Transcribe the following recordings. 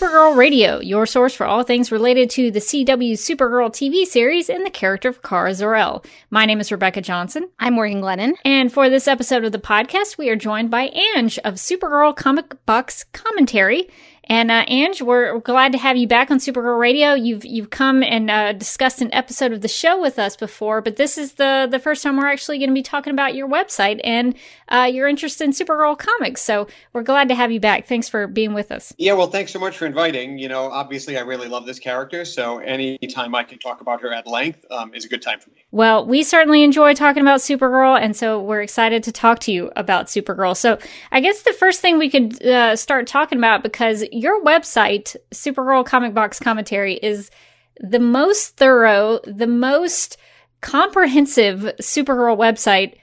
Supergirl Radio, your source for all things related to the CW Supergirl TV series and the character of Kara Zor-El. My name is Rebecca Johnson. I'm Morgan Glennon. And for this episode of the podcast, we are joined by Anj of Supergirl Comic Box Commentary. And uh, Anj, we're glad to have you back on Supergirl Radio. You've you've come and uh, discussed an episode of the show with us before, but this is the the first time we're actually going to be talking about your website and uh, your interest in Supergirl comics. So we're glad to have you back. Thanks for being with us. Yeah, well, thanks so much for inviting. You know, obviously, I really love this character, so any time I can talk about her at length um, is a good time for me. Well, we certainly enjoy talking about Supergirl, and so we're excited to talk to you about Supergirl. So I guess the first thing we could uh, start talking about because your website, Supergirl Comic Box Commentary, is the most thorough, the most comprehensive Supergirl website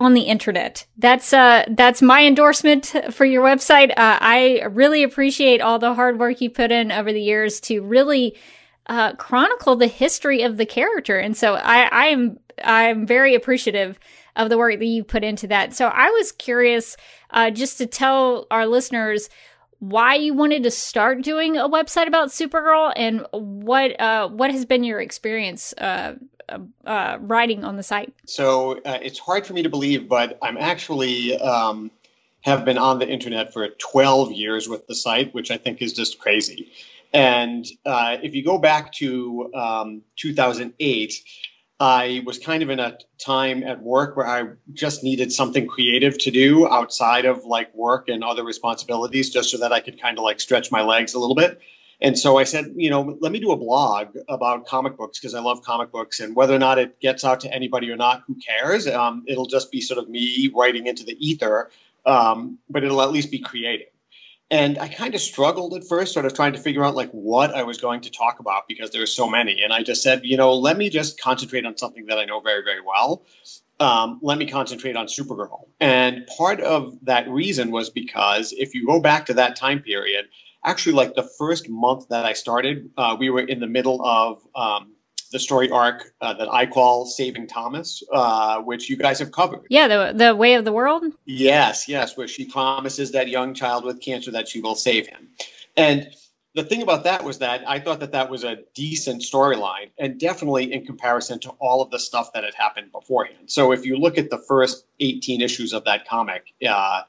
on the internet. That's uh that's my endorsement for your website. Uh, I really appreciate all the hard work you put in over the years to really uh, chronicle the history of the character, and so I, I am I'm very appreciative of the work that you put into that. So I was curious, uh, just to tell our listeners why you wanted to start doing a website about Supergirl and what uh, what has been your experience uh, uh, writing on the site. So uh, it's hard for me to believe, but I'm actually um, have been on the internet for 12 years with the site, which I think is just crazy. And uh, if you go back to um, 2008, I was kind of in a time at work where I just needed something creative to do outside of like work and other responsibilities, just so that I could kind of like stretch my legs a little bit. And so I said, you know, let me do a blog about comic books because I love comic books, and whether or not it gets out to anybody or not, who cares? Um, it'll just be sort of me writing into the ether, um, but it'll at least be creative. And I kind of struggled at first, sort of trying to figure out like what I was going to talk about because there were so many. And I just said, you know, let me just concentrate on something that I know very, very well. Um, let me concentrate on Supergirl. And part of that reason was because if you go back to that time period, actually, like the first month that I started, uh, we were in the middle of um, the story arc uh, that I call Saving Thomas, uh, which you guys have covered. Yeah, the the way of the world. Yes, yes, where she promises that young child with cancer that she will save him, and the thing about that was that I thought that that was a decent storyline, and definitely in comparison to all of the stuff that had happened beforehand. So if you look at the first 18 issues of that comic. Uh,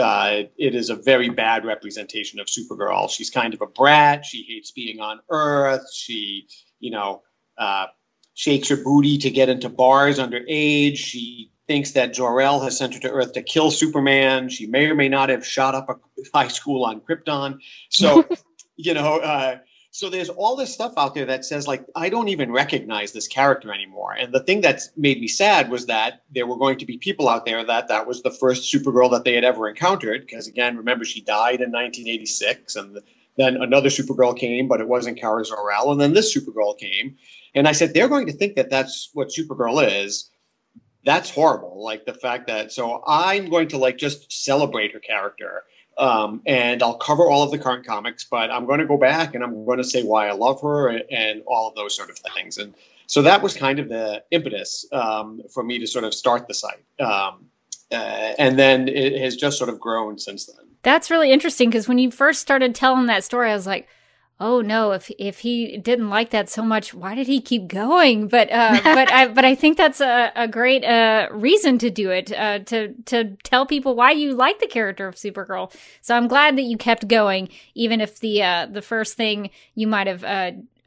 uh, it is a very bad representation of Supergirl. She's kind of a brat. She hates being on Earth. She you know, uh, shakes her booty to get into bars underage. She thinks that Jor-El has sent her to Earth to kill Superman. She may or may not have shot up a high school on Krypton. So, you know, uh, so there's all this stuff out there that says like I don't even recognize this character anymore. And the thing that's made me sad was that there were going to be people out there that that was the first Supergirl that they had ever encountered. Because again, remember she died in 1986, and the, then another Supergirl came, but it wasn't Kara Zor-El. And then this Supergirl came. And I said, they're going to think that that's what Supergirl is. That's horrible. Like the fact that, so I'm going to like just celebrate her character. Um, and I'll cover all of the current comics, but I'm going to go back and I'm going to say why I love her and, and all of those sort of things. And so that was kind of the impetus um, for me to sort of start the site. Um, uh, and then it has just sort of grown since then. That's really interesting because when you first started telling that story, I was like, oh no, if if he didn't like that so much, why did he keep going? But uh, but I but I think that's a, a great uh, reason to do it uh, to to tell people why you like the character of Supergirl. So I'm glad that you kept going, even if the uh, the first thing you might have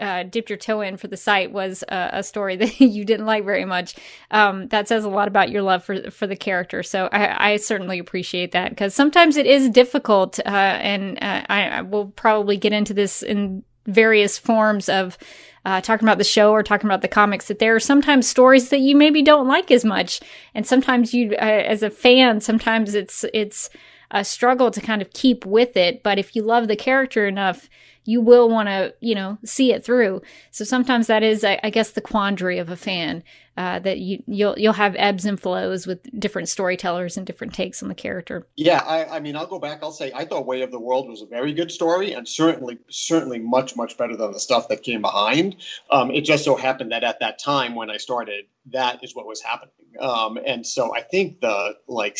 uh, dipped your toe in for the site was uh, a story that you didn't like very much. Um, that says a lot about your love for for the character. So I, I certainly appreciate that because sometimes it is difficult, uh, and uh, I, I, will probably get into this in various forms of. Uh, talking about the show or talking about the comics, that there are sometimes stories that you maybe don't like as much, and sometimes you, uh, as a fan, sometimes it's it's a struggle to kind of keep with it. But if you love the character enough, you will want to, you know, see it through. So sometimes that is, I, I guess, the quandary of a fan uh, that you you'll you'll have ebbs and flows with different storytellers and different takes on the character. Yeah, I, I mean, I'll go back. I'll say I thought Way of the World was a very good story, and certainly certainly much much better than the stuff that came behind. Um, it just so happened that at that time when I started, that is what was happening. Um, and so I think the like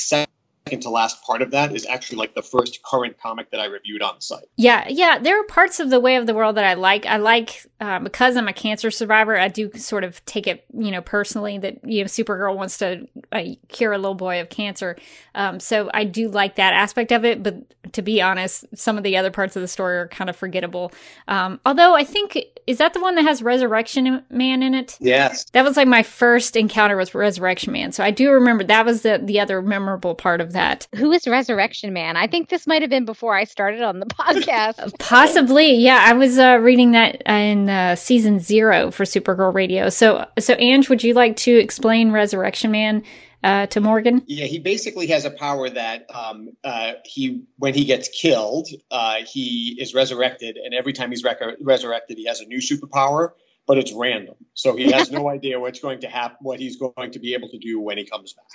second to last part of that is actually like the first current comic that I reviewed on the site. Yeah, yeah. There are parts of the Way of the World that I like. I like uh, because I'm a cancer survivor. I do sort of take it, you know, personally that you know Supergirl wants to uh, cure a little boy of cancer. Um, so I do like that aspect of it. But to be honest, some of the other parts of the story are kind of forgettable. Um, although I think is that the one that has Resurrection Man in it? Yes. That was like my first encounter with Resurrection Man. So I do remember that was the the other memorable part of that. Who is Resurrection Man? I think this might have been before I started on the podcast. Possibly, yeah. I was uh, reading that in uh, season zero for Supergirl Radio. So, so Anj, would you like to explain Resurrection Man? Uh, to Morgan? Yeah, he basically has a power that um, uh, he, when he gets killed, uh, he is resurrected, and every time he's rec- resurrected, he has a new superpower, but it's random. So he has no idea what's going to happen, what he's going to be able to do when he comes back.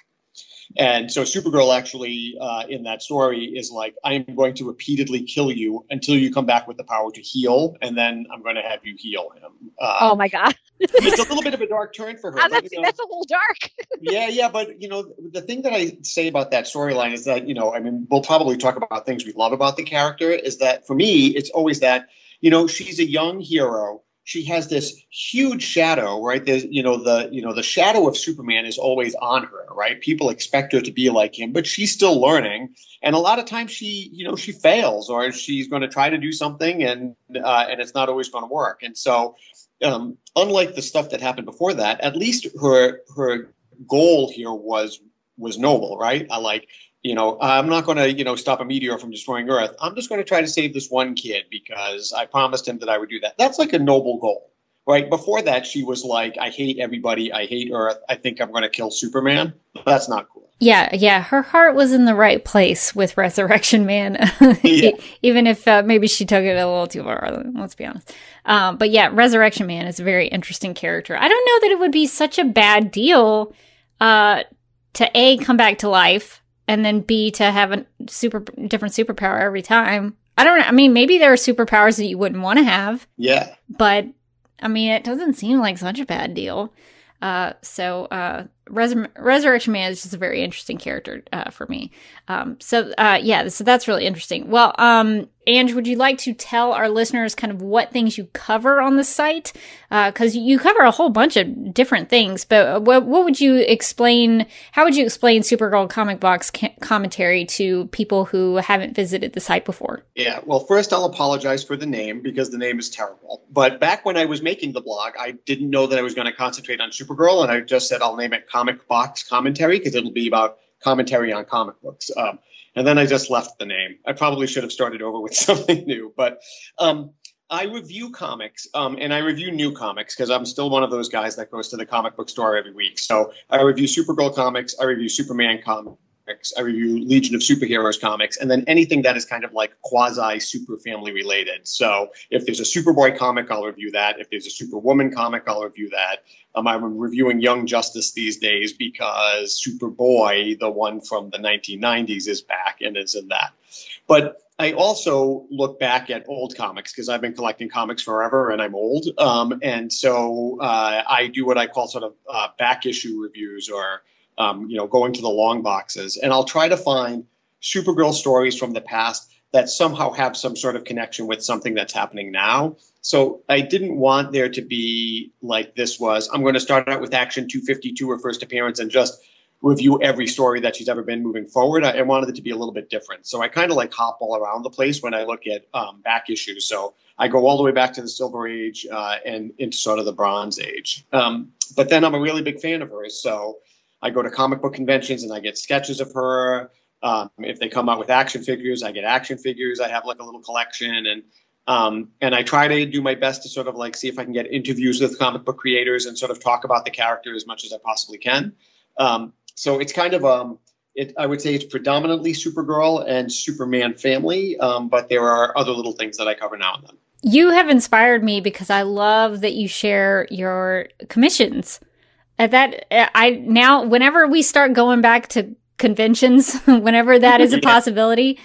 And so Supergirl actually uh, in that story is like, I am going to repeatedly kill you until you come back with the power to heal, and then I'm going to have you heal him. Uh, oh my god! it's a little bit of a dark turn for her. Oh, that's, you know, that's a little dark. yeah, yeah, but you know, the thing that I say about that storyline is that you know, I mean, we'll probably talk about things we love about the character. Is that for me, it's always that you know, she's a young hero she has this huge shadow, right? There's, you know, the you know the shadow of Superman is always on her, right? People expect her to be like him, but she's still learning, and a lot of times she, you know, she fails or she's going to try to do something and uh, and it's not always going to work. And so, um, unlike the stuff that happened before that, at least her her goal here was was noble, right? I like you know, I'm not going to, you know, stop a meteor from destroying Earth. I'm just going to try to save this one kid because I promised him that I would do that. That's like a noble goal, right? Before that, she was like, I hate everybody. I hate Earth. I think I'm going to kill Superman. That's not cool. Yeah, yeah. Her heart was in the right place with Resurrection Man, yeah. even if uh, maybe she took it a little too far. Let's be honest. Um, but yeah, Resurrection Man is a very interesting character. I don't know that it would be such a bad deal uh, to a come back to life and then B to have a super different superpower every time. I don't know. I mean, maybe there are superpowers that you wouldn't want to have. Yeah. But I mean, it doesn't seem like such a bad deal. Uh, so uh, Res- Resurrection Man is just a very interesting character uh, for me. Um, so uh, yeah, so that's really interesting. Well, um, Anj, would you like to tell our listeners kind of what things you cover on the site? Because uh, you cover a whole bunch of different things, but what, what, would you explain? How would you explain Supergirl comic box ca- commentary to people who haven't visited the site before? Yeah, well, first I'll apologize for the name because the name is terrible. But back when I was making the blog, I didn't know that I was going to concentrate on Supergirl, and I just said I'll name it Comic Box Commentary because it'll be about commentary on comic books. Um, and then I just left the name. I probably should have started over with something new, but um, I review comics um, and I review new comics because I'm still one of those guys that goes to the comic book store every week. So I review Supergirl comics, I review Superman comics, I review Legion of Superheroes comics, and then anything that is kind of like quasi super family related. So if there's a Superboy comic, I'll review that. If there's a Superwoman comic, I'll review that. Um, I'm reviewing Young Justice these days because Superboy, the one from the 1990s, is back and is in that. But I also look back at old comics because I've been collecting comics forever and I'm old. Um, and so uh, I do what I call sort of uh, back issue reviews or um, you know, going to the long boxes, and I'll try to find Supergirl stories from the past that somehow have some sort of connection with something that's happening now. So I didn't want there to be like this was, I'm going to start out with Action 252 her first appearance and just review every story that she's ever been moving forward. I, I wanted it to be a little bit different. So I kind of like hop all around the place when I look at um, back issues. So I go all the way back to the Silver Age uh, and into sort of the Bronze Age. Um, but then I'm a really big fan of hers. So I go to comic book conventions and I get sketches of her. Um, if they come out with action figures, I get action figures. I have like a little collection and um, and I try to do my best to sort of like see if I can get interviews with comic book creators and sort of talk about the character as much as I possibly can. Um, so it's kind of um, it, I would say it's predominantly Supergirl and Superman family, um, but there are other little things that I cover now and then. You have inspired me because I love that you share your commissions. At that, I now whenever we start going back to conventions, whenever that is a yeah. possibility,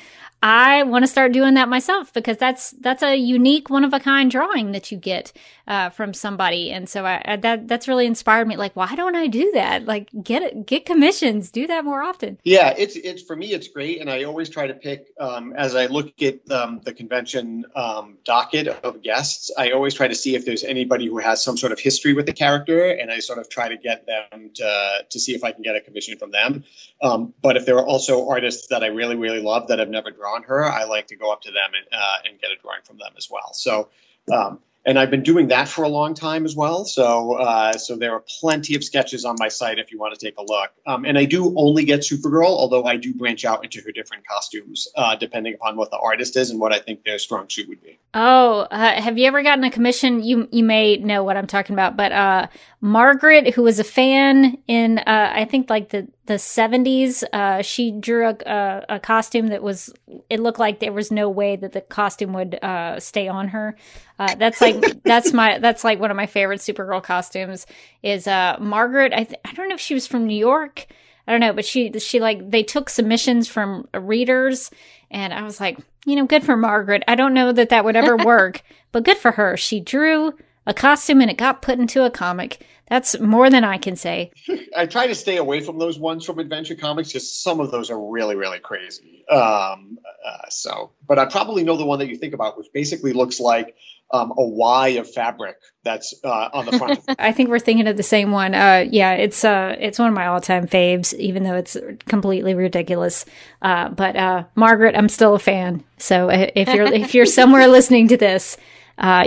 I want to start doing that myself because that's that's a unique, one of a kind drawing that you get uh, from somebody, and so I, I, that that's really inspired me. Like, why don't I do that? Like, get get commissions, do that more often. Yeah, it's it's for me, it's great, and I always try to pick um, as I look at um, the convention um, docket of guests. I always try to see if there's anybody who has some sort of history with the character, and I sort of try to get them to to see if I can get a commission from them. Um, but if there are also artists that I really really love that I've never drawn her, I like to go up to them and, uh, and get a drawing from them as well. So, um, and I've been doing that for a long time as well. So, uh, so there are plenty of sketches on my site if you want to take a look. Um, and I do only get Supergirl, although I do branch out into her different costumes uh, depending upon what the artist is and what I think their strong suit would be. Oh, uh, have you ever gotten a commission? You you may know what I'm talking about, but uh, Margaret, who was a fan in uh, I think like the the 70s, uh, she drew a, a, a, costume that was it looked like there was no way that the costume would stay on her. Uh, that's like that's my that's like one of my favorite Supergirl costumes is uh Margaret. I th- I don't know if she was from New York. I don't know, but she she like they took submissions from readers, and I was like, you know, good for Margaret. I don't know that that would ever work, but good for her. She drew a costume and it got put into a comic. That's more than I can say. I try to stay away from those ones from Adventure Comics because some of those are really, really crazy. Um, uh, so, but I probably know the one that you think about, which basically looks like um, a Y of fabric that's uh, on the front. I think we're thinking of the same one. Uh, yeah, it's uh, it's one of my all time faves, even though it's completely ridiculous. Uh, but uh, Margaret, I'm still a fan. So uh, if you're if you're somewhere listening to this.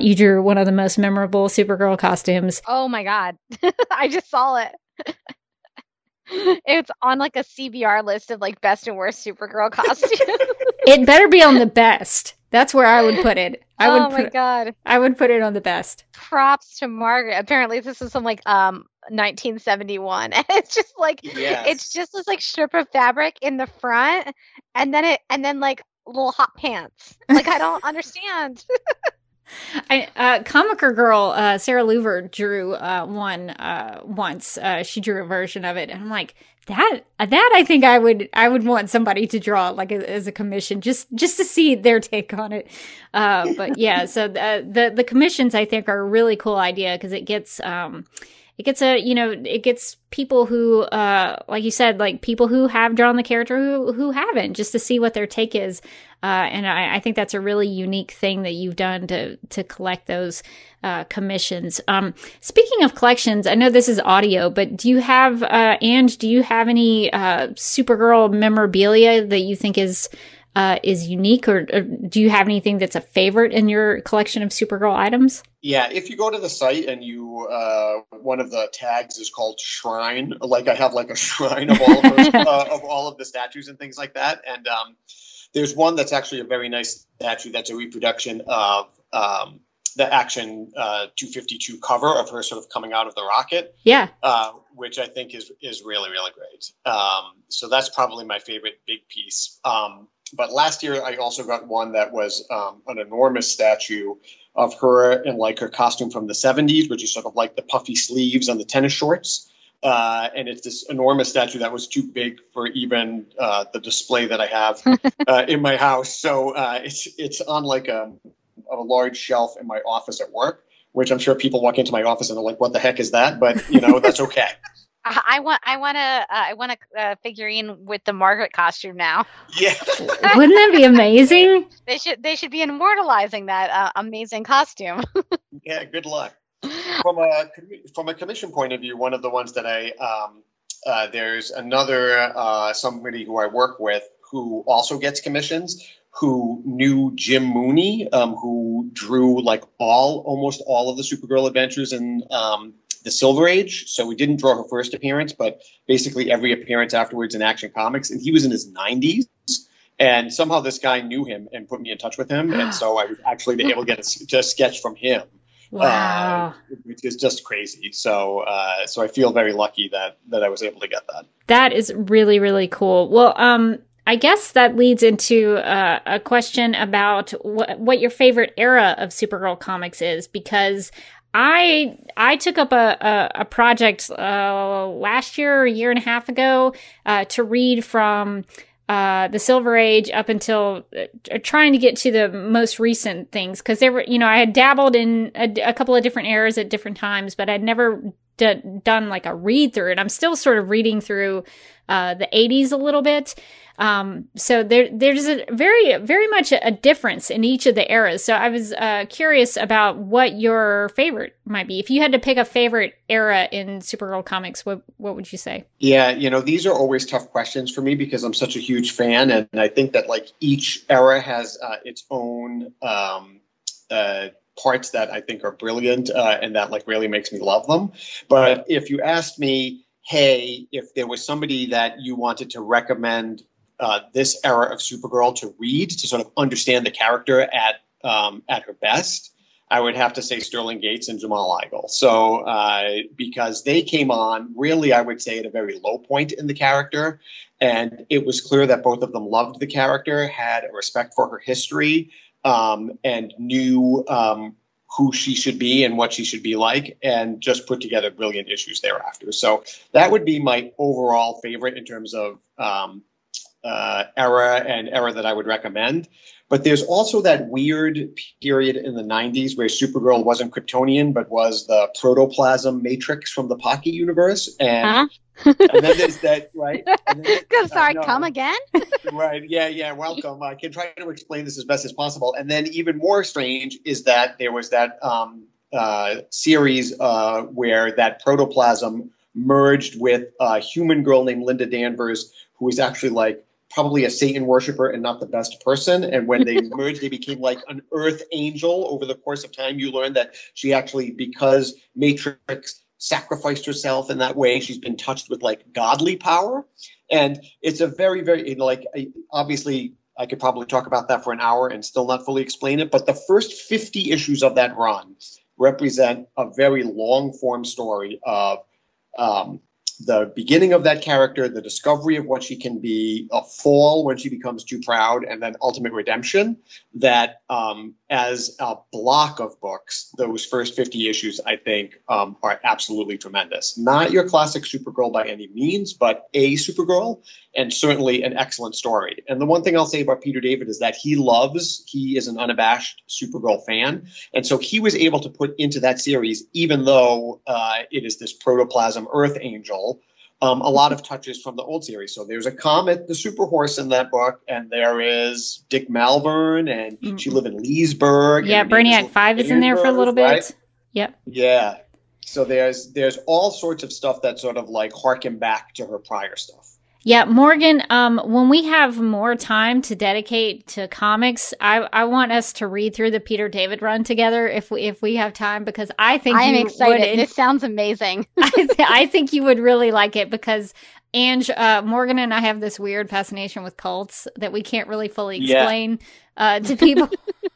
You drew one of the most memorable Supergirl costumes. Oh my god! I just saw it. it's on like a CBR list of like best and worst Supergirl costumes. it better be on the best. That's where I would put it. I would oh my put, god! I would put it on the best. Props to Margaret. Apparently, this is some like um 1971, and it's just like yes. it's just this like strip of fabric in the front, and then it and then like little hot pants. Like I don't understand. I, uh, Comiker Girl, uh, Sarah Louver drew uh, one uh, once. Uh, she drew a version of it, and I'm like, that that I think I would I would want somebody to draw like a, as a commission just just to see their take on it. Uh, but yeah, so the, the, the commissions I think are a really cool idea because it gets um it gets a you know it gets people who uh like you said like people who have drawn the character who who haven't just to see what their take is uh, and I, I, think that's a really unique thing that you've done to to collect those uh, commissions. Um, speaking of collections, I know this is audio, but do you have uh, and do you have any uh, Supergirl memorabilia that you think is uh, is unique, or, or, do you have anything that's a favorite in your collection of Supergirl items? Yeah, if you go to the site and you uh, one of the tags is called shrine, like I have like a shrine of all of, those, uh, of all of the statues and things like that, and um, there's one that's actually a very nice statue that's a reproduction of um, the Action uh, 252 cover of her sort of coming out of the rocket. Yeah. Uh, which I think is is really really great. Um, so that's probably my favorite big piece. Um, but last year I also got one that was um, an enormous statue of her in like her costume from the 70s, which is sort of like the puffy sleeves and the tennis shorts. Uh, and it's this enormous statue that was too big for even uh, the display that I have uh, in my house. So uh, it's it's on like a, a large shelf in my office at work, which I'm sure people walk into my office and they're like, "What the heck is that?" But you know, that's okay. I want, I want to, uh, I want a uh, figurine with the Margaret costume now. Yeah, wouldn't that be amazing? they should, they should be immortalizing that uh, amazing costume. yeah, good luck. From a from a commission point of view, one of the ones that I um, uh, there's another uh, somebody who I work with who also gets commissions who knew Jim Mooney, um, who drew like all almost all of the Supergirl adventures in um, the Silver Age. So we didn't draw her first appearance, but basically every appearance afterwards in Action Comics. And he was in his 90s. And somehow this guy knew him and put me in touch with him. And so I was actually able to get a, a sketch from him. Wow. Uh, which is just crazy. So, uh, so I feel very lucky that that I was able to get that. That is really really cool. Well, um, I guess that leads into uh, a question about wh- what your favorite era of Supergirl comics is, because I I took up a a, a project uh, last year or a year and a half ago uh, to read from uh, the Silver Age up until uh, trying to get to the most recent things because there were you know I had dabbled in a, a, couple of different eras at different times, but I'd never d- done like a read through and I'm still sort of reading through uh, the 80s a little bit. Um, so there, there's a very, very much a, difference in each of the eras. So I was uh, curious about what your favorite might be. If you had to pick a favorite era in Supergirl comics, what what would you say? Yeah, you know, these are always tough questions for me because I'm such a huge fan, and I think that like each era has uh, its own. Um, uh, parts that I think are brilliant uh, and that like really makes me love them. But if you asked me, hey, if there was somebody that you wanted to recommend uh, this era of Supergirl to read to sort of understand the character at um, at her best, I would have to say Sterling Gates and Jamal Igle. So uh, because they came on really, I would say at a very low point in the character, and it was clear that both of them loved the character, had a respect for her history, um, and knew um, who she should be and what she should be like, and just put together brilliant issues thereafter. So that would be my overall favorite in terms of um, uh, era and era that I would recommend. But there's also that weird period in the 90s where Supergirl wasn't Kryptonian, but was the protoplasm matrix from the Pocket universe. And, huh? and then there's that, right? Then, uh, sorry, uh, come again? right. Yeah, yeah. Welcome. I can try to explain this as best as possible. And then even more strange is that there was that um, uh, series uh, where that protoplasm merged with a human girl named Linda Danvers, who was actually like probably a Satan worshiper and not the best person. And when they merged, they became like an earth angel. Over the course of time, you learn that she actually, because Matrix sacrificed herself in that way, she's been touched with like godly power. And it's a very, very, like, obviously, I could probably talk about that for an hour and still not fully explain it. But the first 50 issues of that run represent a very long form story of um, the beginning of that character, the discovery of what she can be, a fall when she becomes too proud, and then ultimate redemption. That um, as a block of books, those first 50 issues, I think, um, are absolutely tremendous. Not your classic Supergirl by any means, but a Supergirl, and certainly an excellent story. And the one thing I'll say about Peter David is that he loves, he is an unabashed Supergirl fan. And so he was able to put into that series, even though uh, it is this protoplasm Earth angel, um, a lot of touches from the old series. So there's a Comet, the Super Horse in that book, and there is Dick Malverne, and mm-hmm. she lived in Leesburg. Yeah, Brainiac Five is in there for a little bit. Right? Yep. Yeah. So there's there's all sorts of stuff that sort of like harken back to her prior stuff. Yeah, Morgan, um, when we have more time to dedicate to comics, I, I want us to read through the Peter David run together if we if we have time because I think I am excited. Would, this sounds amazing. I, th- I, think you would really like it because Anj, uh, Morgan and I have this weird fascination with cults that we can't really fully explain yeah. uh, to people.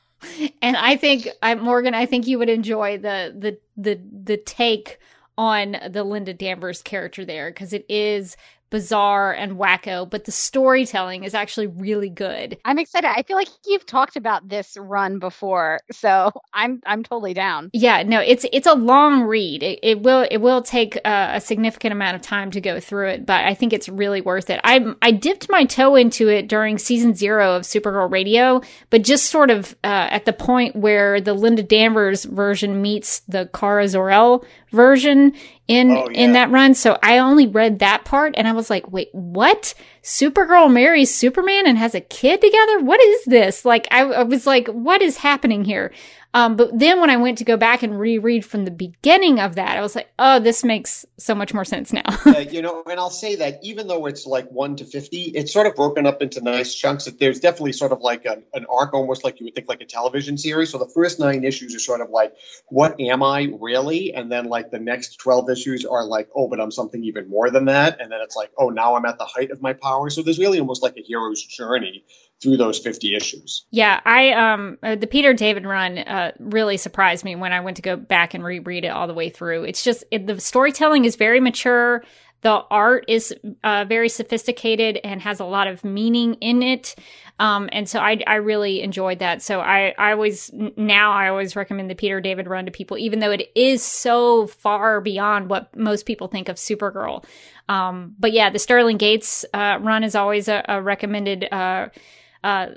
and I think I, Morgan, I think you would enjoy the the the the take on the Linda Danvers character there because it is bizarre and wacko, but the storytelling is actually really good. I'm excited. I feel like you've talked about this run before, so I'm I'm totally down. Yeah, no, it's it's a long read. It, it will it will take uh, a significant amount of time to go through it, but I think it's really worth it. I I dipped my toe into it during season zero of Supergirl Radio, but just sort of uh, at the point where the Linda Danvers version meets the Kara Zor-El version in oh, yeah. in that run. So I only read that part and I was like, wait, what? Supergirl marries Superman and has a kid together? What is this? Like I, I was like, what is happening here? Um, but then when I went to go back and reread from the beginning of that, I was like, oh, this makes so much more sense now. you know, and I'll say that even though it's like one to 50, it's sort of broken up into nice chunks. That there's definitely sort of like an, an arc, almost like you would think like a television series. So the first nine issues are sort of like, what am I really? And then like the next 12 issues are like, oh, but I'm something even more than that. And then it's like, oh, now I'm at the height of my power. So there's really almost like a hero's journey through those 50 issues. Yeah, I um uh, the Peter David run uh, really surprised me when I went to go back and reread it all the way through. It's just it, the storytelling is very mature. The art is uh, very sophisticated and has a lot of meaning in it. Um, and so I, I really enjoyed that. So I, I always, now I always recommend the Peter David run to people, even though it is so far beyond what most people think of Supergirl. Um, but yeah, the Sterling Gates uh, run is always a, a recommended uh, uh,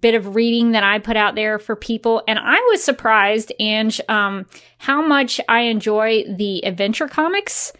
bit of reading that I put out there for people. And I was surprised, Anj, um, how much I enjoy the adventure comics.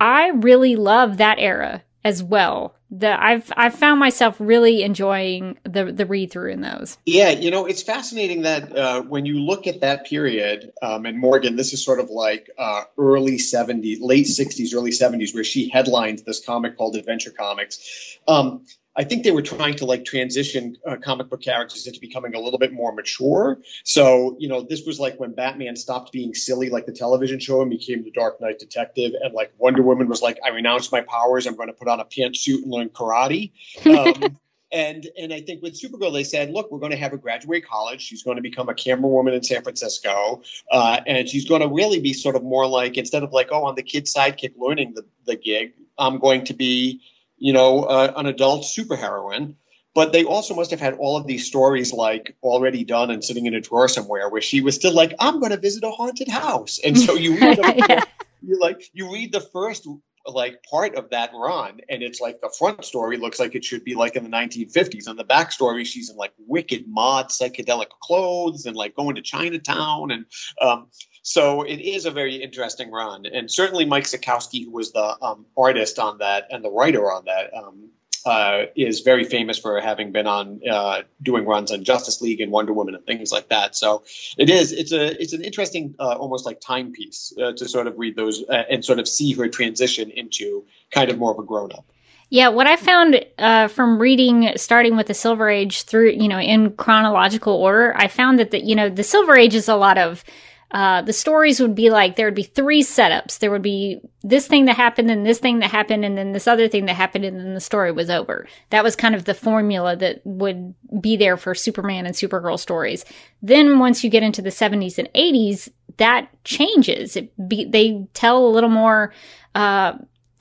I really love that era as well. The I've I've found myself really enjoying the the read through in those. Yeah, you know, it's fascinating that uh, when you look at that period, um, and Morgan, this is sort of like uh, early '70s, late '60s, early '70s, where she headlined this comic called Adventure Comics. Um, I think they were trying to like transition uh, comic book characters into becoming a little bit more mature. So, you know, this was like when Batman stopped being silly like the television show and became the Dark Knight detective. And like Wonder Woman was like, I renounce my powers. I'm going to put on a pantsuit and learn karate. Um, and and I think with Supergirl, they said, look, we're going to have her graduate college. She's going to become a camera woman in San Francisco, uh, and she's going to really be sort of more like instead of like, oh, I'm the kid sidekick learning the the gig. I'm going to be you know, uh, an adult superheroine. But they also must have had all of these stories like already done and sitting in a drawer somewhere where she was still like, I'm going to visit a haunted house. And so you read, yeah. you like, you read the first like part of that run and it's like the front story looks like it should be like in the 1950s and the back story she's in like wicked mod psychedelic clothes and like going to chinatown and um, so it is a very interesting run, and certainly Mike Sekowsky, who was the um, artist on that and the writer on that, um, uh, is very famous for having been on uh, doing runs on Justice League and Wonder Woman and things like that. So it is it's a it's an interesting uh, almost like timepiece uh, to sort of read those uh, and sort of see her transition into kind of more of a grown up. Yeah, what I found uh, from reading, starting with the Silver Age through, you know, in chronological order, I found that the, you know, the Silver Age is a lot of uh, the stories would be like there would be three setups. There would be this thing that happened, and this thing that happened, and then this other thing that happened, and then the story was over. That was kind of the formula that would be there for Superman and Supergirl stories. Then once you get into the 70s and 80s, that changes. Be, they tell a little more uh,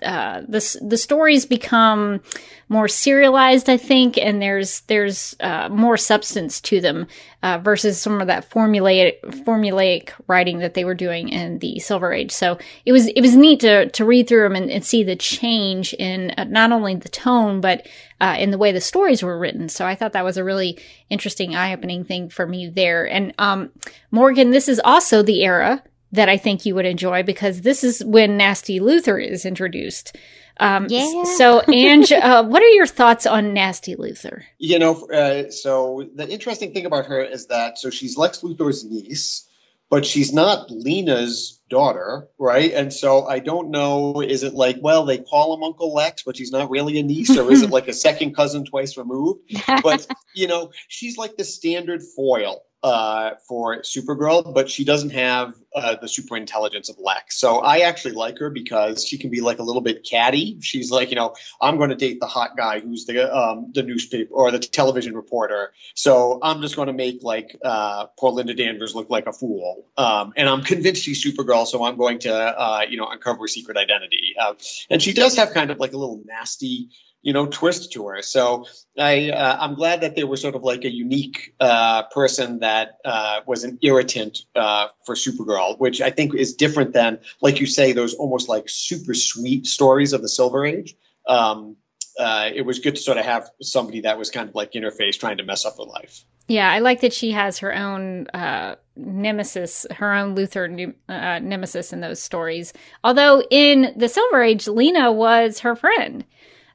uh, the the stories become more serialized, I think, and there's there's uh, more substance to them uh, versus some of that formulaic formulaic writing that they were doing in the Silver Age. So it was it was neat to to read through them and, and see the change in uh, not only the tone but uh, in the way the stories were written. So I thought that was a really interesting, eye opening thing for me there. And um, Morgan, this is also the era that I think you would enjoy because this is when Nasty Luthor is introduced. Um, yeah. So, Anj, uh, what are your thoughts on Nasty Luthor? You know, uh, so the interesting thing about her is that so she's Lex Luthor's niece, but she's not Lena's daughter, right? And so I don't know, is it like, well, they call him Uncle Lex, but she's not really a niece, or is it like a second cousin twice removed? But, you know, she's like the standard foil uh, for Supergirl, but she doesn't have uh, the super intelligence of Lex. So I actually like her because she can be like a little bit catty. She's like, you know, I'm going to date the hot guy who's the um, the newspaper or the television reporter. So I'm just going to make like uh, poor Linda Danvers look like a fool. Um, and I'm convinced she's Supergirl, so I'm going to uh, you know uncover her secret identity. Uh, and she does have kind of like a little nasty you know twist to her. So I uh, I'm glad that they were sort of like a unique uh, person that uh, was an irritant uh, for Supergirl, which I think is different than like you say those almost like super sweet stories of the Silver Age. Um, uh, it was good to sort of have somebody that was kind of like in her face trying to mess up her life. Yeah, I like that she has her own uh, nemesis, her own Luthor uh, nemesis in those stories. Although in the Silver Age, Lena was her friend.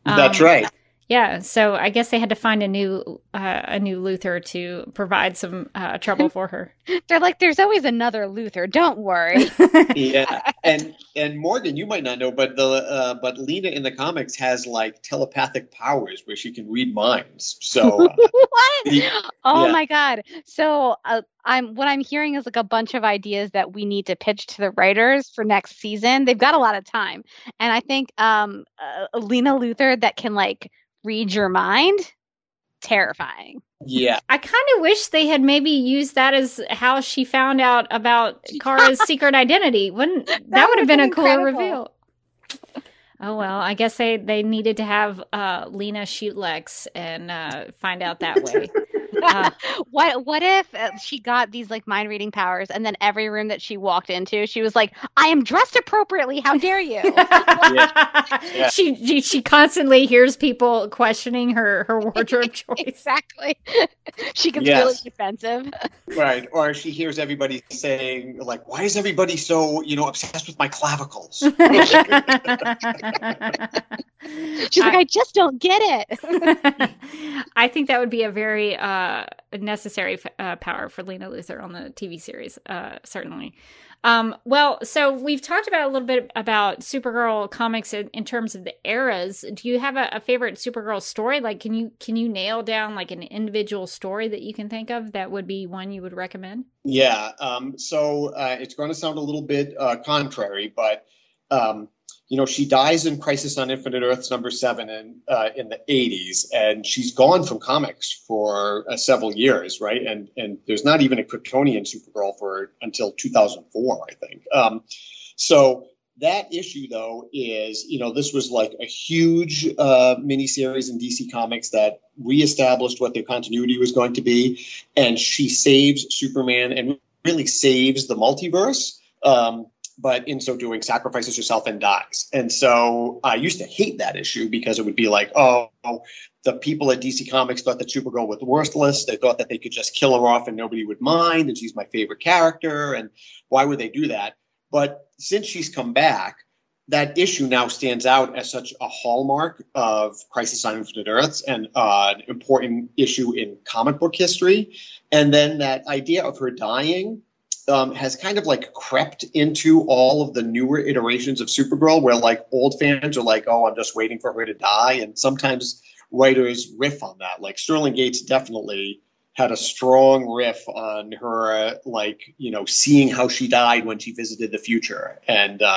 Um, That's right. Yeah, so I guess they had to find a new uh, a new Luthor to provide some uh, trouble for her. They're like, "There's always another Luthor. Don't worry." yeah, and and Morgan, you might not know, but the uh, but Lena in the comics has like telepathic powers where she can read minds. So uh, what? The, oh yeah. my god! So uh, I'm what I'm hearing is like a bunch of ideas that we need to pitch to the writers for next season. They've got a lot of time, and I think um, uh, Lena Luthor that can like read your mind terrifying. Yeah. I kind of wish they had maybe used that as how she found out about Kara's secret identity. Wouldn't that, that would have been, been a cooler reveal? Oh well, I guess they they needed to have uh, Lena shoot Lex and uh, find out that way. Uh, what what if uh, she got these like mind reading powers, and then every room that she walked into, she was like, "I am dressed appropriately. How dare you?" yeah. Yeah. She, she, she constantly hears people questioning her her wardrobe choice. exactly. she gets yes. really defensive. Right, or she hears everybody saying like, "Why is everybody so you know obsessed with my clavicles?" She's like, I, I just don't get it. I think that would be a very uh, uh, necessary uh, power for Lena Luthor on the TV series, uh, certainly. Um, well, so we've talked about a little bit about Supergirl comics in, in terms of the eras. Do you have a, a, favorite Supergirl story? Like, can you can you nail down like an individual story that you can think of that would be one you would recommend? Yeah. Um, so uh, it's going to sound a little bit uh, contrary, but um, you know, she dies in Crisis on Infinite Earths number seven in uh, in the 80s, and she's gone from comics for uh, several years, right? And and there's not even a Kryptonian Supergirl for until 2004, I think. Um, so that issue, though, is you know this was like a huge uh, miniseries in DC Comics that reestablished what their continuity was going to be, and she saves Superman and really saves the multiverse. Um, but in so doing sacrifices herself and dies. And so I used to hate that issue because it would be like, oh, the people at DC Comics thought that Supergirl was worthless. They thought that they could just kill her off and nobody would mind, and she's my favorite character. And why would they do that? But since she's come back, that issue now stands out as such a hallmark of Crisis on Infinite Earths and uh, an important issue in comic book history. And then that idea of her dying um, has kind of like crept into all of the newer iterations of Supergirl, where like old fans are like, "Oh, I'm just waiting for her to die," and sometimes writers riff on that. Like Sterling Gates definitely had a strong riff on her, uh, like you know, seeing how she died when she visited the future, and uh,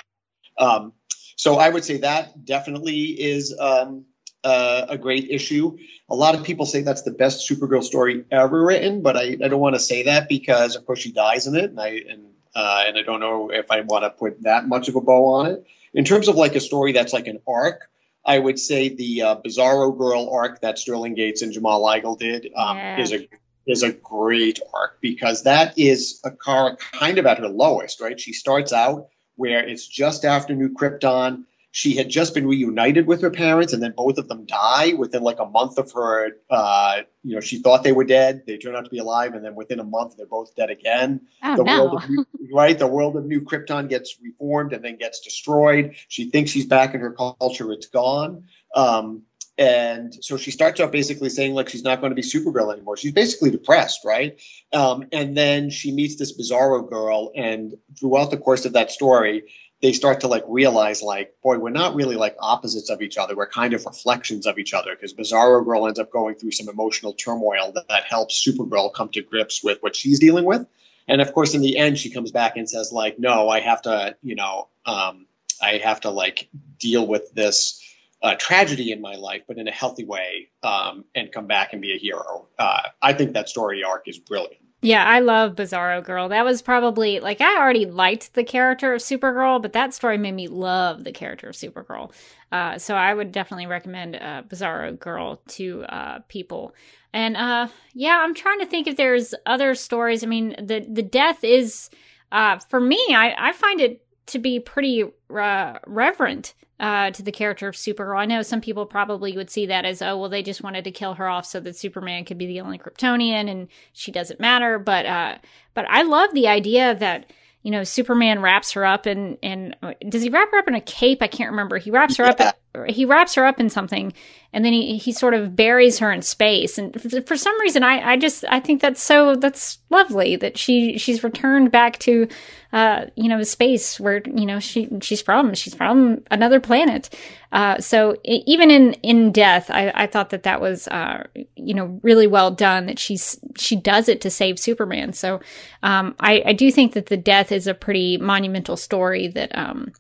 um, so I would say that definitely is um, uh, a great issue. A lot of people say that's the best Supergirl story ever written, but I, I don't want to say that because of course she dies in it, and I and uh, and I don't know if I want to put that much of a bow on it. In terms of like a story that's like an arc, I would say the uh, Bizarro Girl arc that Sterling Gates and Jamal Igle did um, yeah. is a is a great arc because that is a car kind of at her lowest, right? She starts out where it's just after New Krypton she had just been reunited with her parents and then both of them die within like a month of her uh, you know she thought they were dead they turn out to be alive and then within a month they're both dead again oh, the no. world of new, right the world of new krypton gets reformed and then gets destroyed she thinks she's back in her culture it's gone um, and so she starts off basically saying like she's not going to be Supergirl anymore. She's basically depressed, right? Um, and then she meets this Bizarro girl, and throughout the course of that story, they start to like realize like, boy, we're not really like opposites of each other. We're kind of reflections of each other because Bizarro Girl ends up going through some emotional turmoil that, that helps Supergirl come to grips with what she's dealing with. And of course, in the end, she comes back and says like, no, I have to, you know, um, I have to like deal with this uh, tragedy in my life, but in a healthy way, um, and come back and be a hero. Uh, I think that story arc is brilliant. Yeah, I love Bizarro Girl. That was probably like I already liked the character of Supergirl, but that story made me love the character of Supergirl. Uh, so I would definitely recommend uh, Bizarro Girl to uh, people. And uh, yeah, I'm trying to think if there's other stories. I mean, the the death is uh, for me. I I find it to be pretty uh, reverent uh, to the character of Supergirl. I know some people probably would see that as, oh, well, they just wanted to kill her off so that Superman could be the only Kryptonian and she doesn't matter. But uh, but I love the idea that you know Superman wraps her up and and does he wrap her up in a cape? I can't remember. He wraps her yeah. up he wraps her up in something and then he, he sort of buries her in space. And for some reason I, I just i think that's so that's lovely that she she's returned back to uh you know space where you know she she's from she's from another planet. Uh so even in in death i i thought that that was uh you know really well done that she's she does it to save superman. So um i i do think that the death is a pretty monumental story that um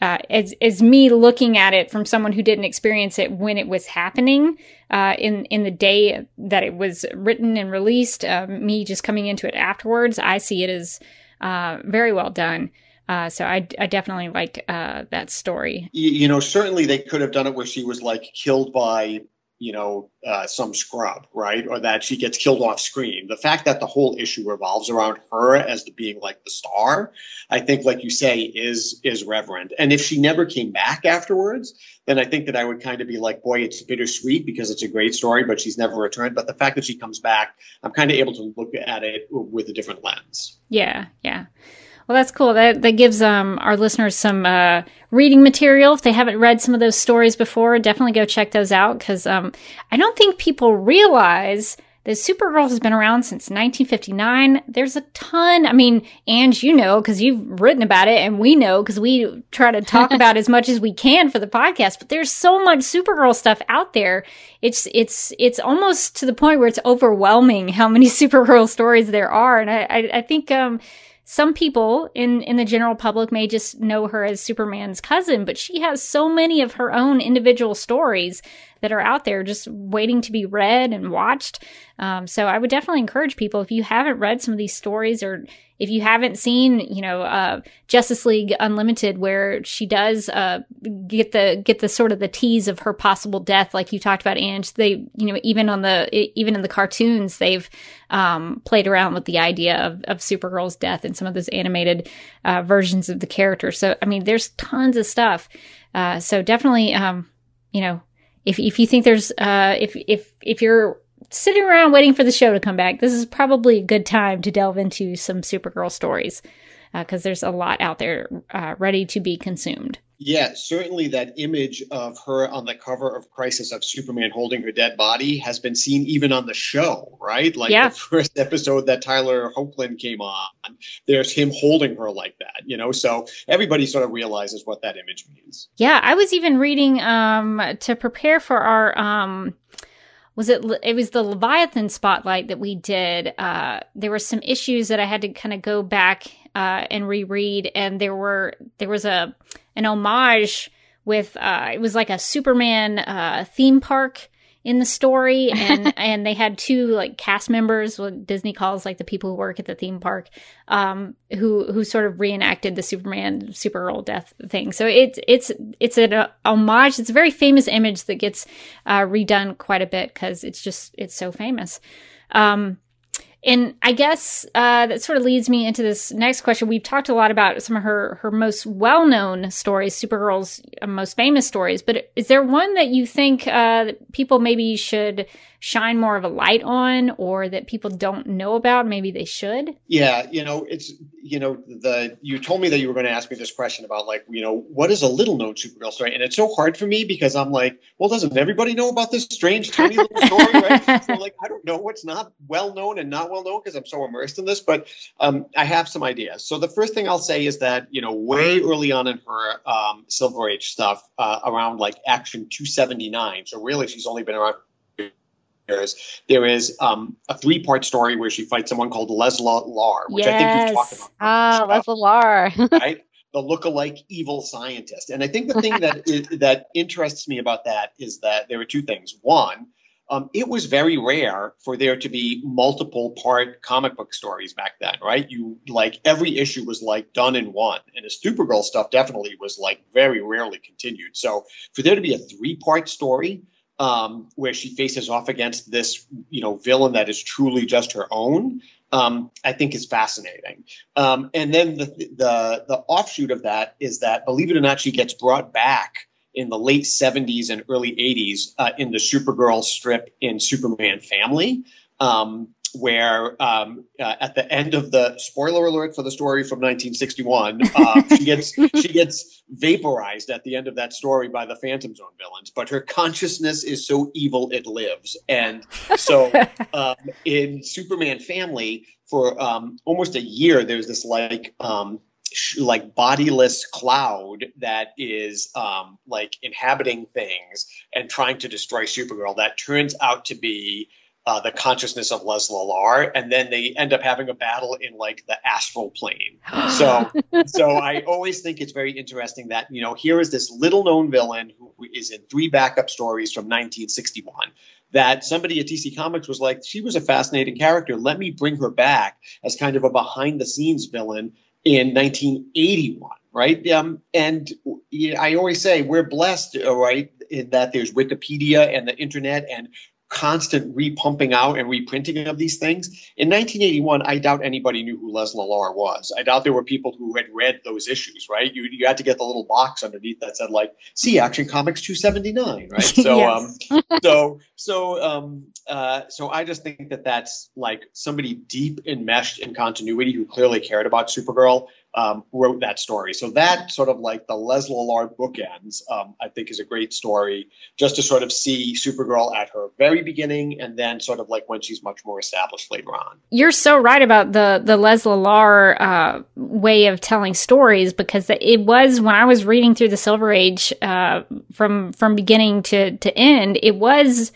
uh, as as me looking at it from someone who didn't experience it when it was happening uh, in in the day that it was written and released, uh, me just coming into it afterwards, I see it as uh, very well done. Uh, so I, I definitely like uh, that story. You, you know, certainly they could have done it where she was like killed by you know, uh, some scrub, right? Or that she gets killed off screen. The fact that the whole issue revolves around her as the being like the star, I think, like you say, is is reverent. And if she never came back afterwards, then I think that I would kind of be like, boy, it's bittersweet because it's a great story, but she's never returned. But the fact that she comes back, I'm kind of able to look at it with a different lens. Yeah, yeah. Well, that's cool. That that gives um, our listeners some uh, reading material. If they haven't read some of those stories before, definitely go check those out because um, I don't think people realize that Supergirl has been around since 1959. There's a ton. I mean, and you know because you've written about it, and we know because we try to talk about as much as we can for the podcast. But there's so much Supergirl stuff out there. It's it's it's almost to the point where it's overwhelming how many Supergirl stories there are, and I I, I think um some people in in the general public may just know her as Superman's cousin, but she has so many of her own individual stories that are out there just waiting to be read and watched. Um, so I would definitely encourage people if you haven't read some of these stories or if you haven't seen, you know, uh, Justice League Unlimited, where she does uh, get the get the sort of the tease of her possible death, like you talked about, and they, you know, even on the even in the cartoons, they've um, played around with the idea of, of Supergirl's death in some of those animated uh, versions of the character. So I mean, there's tons of stuff. Uh, so definitely, um, you know, if if you think there's uh, if if if you're sitting around waiting for the show to come back, this is probably a good time to delve into some Supergirl stories because uh, there's a lot out there uh, ready to be consumed. Yeah, certainly that image of her on the cover of Crisis of Superman holding her dead body has been seen even on the show, right? Like yeah. the first episode that Tyler Hoechlin came on, there's him holding her like that, you know? So everybody sort of realizes what that image means. Yeah, I was even reading um, to prepare for our. Um, was it it was the leviathan spotlight that we did uh, there were some issues that i had to kind of go back uh, and reread and there were there was a an homage with uh, it was like a superman uh, theme park in the story and and they had two like cast members what disney calls like the people who work at the theme park um who who sort of reenacted the superman supergirl death thing. So it's it's it's an uh, homage. It's a very famous image that gets uh, redone quite a bit because it's just it's so famous. Um and I guess uh, that sort of leads me into this next question. We've talked a lot about some of her her most well known stories, Supergirl's most famous stories. But is there one that you think uh, people maybe should shine more of a light on, or that people don't know about? Maybe they should. Yeah, you know, it's you know, the you told me that you were going to ask me this question about like, you know, what is a little known Supergirl story? And it's so hard for me because I'm like, well, doesn't everybody know about this strange tiny little story, right? so like, I don't know what's not well known and not well known because I'm so immersed in this, but um, I have some ideas. So the first thing I'll say is that you know, way early on in her um, Silver Age stuff, uh, around like Action 279. So really, she's only been around years. There is um, a three part story where she fights someone called Lesla Lar, which yes. I think you've talked about. Ah, Lesla Lar. right? The look-alike evil scientist. And I think the thing that is, that interests me about that is that there are two things. One, um, it was very rare for there to be multiple part comic book stories back then, right? You like every issue was like done in one, and the Supergirl stuff definitely was like very rarely continued. So for there to be a three part story um, where she faces off against this, you know, villain that is truly just her own, um, I think is fascinating. Um, and then the, the the offshoot of that is that, believe it or not, she gets brought back in the late 70s and early 80s uh, in the Supergirl strip in Superman Family. Um, where um, uh, at the end of the spoiler alert for the story from 1961, uh, she gets she gets vaporized at the end of that story by the Phantom Zone villains, but her consciousness is so evil it lives. And so um, in Superman Family, for um, almost a year, there's this like um, like bodiless cloud that is um, like inhabiting things and trying to destroy Supergirl. That turns out to be uh, the consciousness of Les Lar, and then they end up having a battle in like the astral plane. So, so I always think it's very interesting that you know here is this little known villain who is in three backup stories from 1961. That somebody at DC Comics was like, she was a fascinating character. Let me bring her back as kind of a behind the scenes villain in 1981 right? Um, and you know, I always say we're blessed, right, in that there's Wikipedia and the internet, and constant repumping out and reprinting of these things. In 1981, I doubt anybody knew who Les Lar was. I doubt there were people who had read those issues, right? You, you had to get the little box underneath that said like, see Action Comics 279, right? So, um, so, so, um, uh, so I just think that that's like somebody deep enmeshed in continuity who clearly cared about Supergirl um, wrote that story. So that sort of like the Les Lar bookends, um, I think is a great story just to sort of see Supergirl at her very beginning and then sort of like when she's much more established later on. You're so right about the the Lesla Lar uh, way of telling stories because it was when I was reading through the Silver Age uh, from from beginning to to end, it was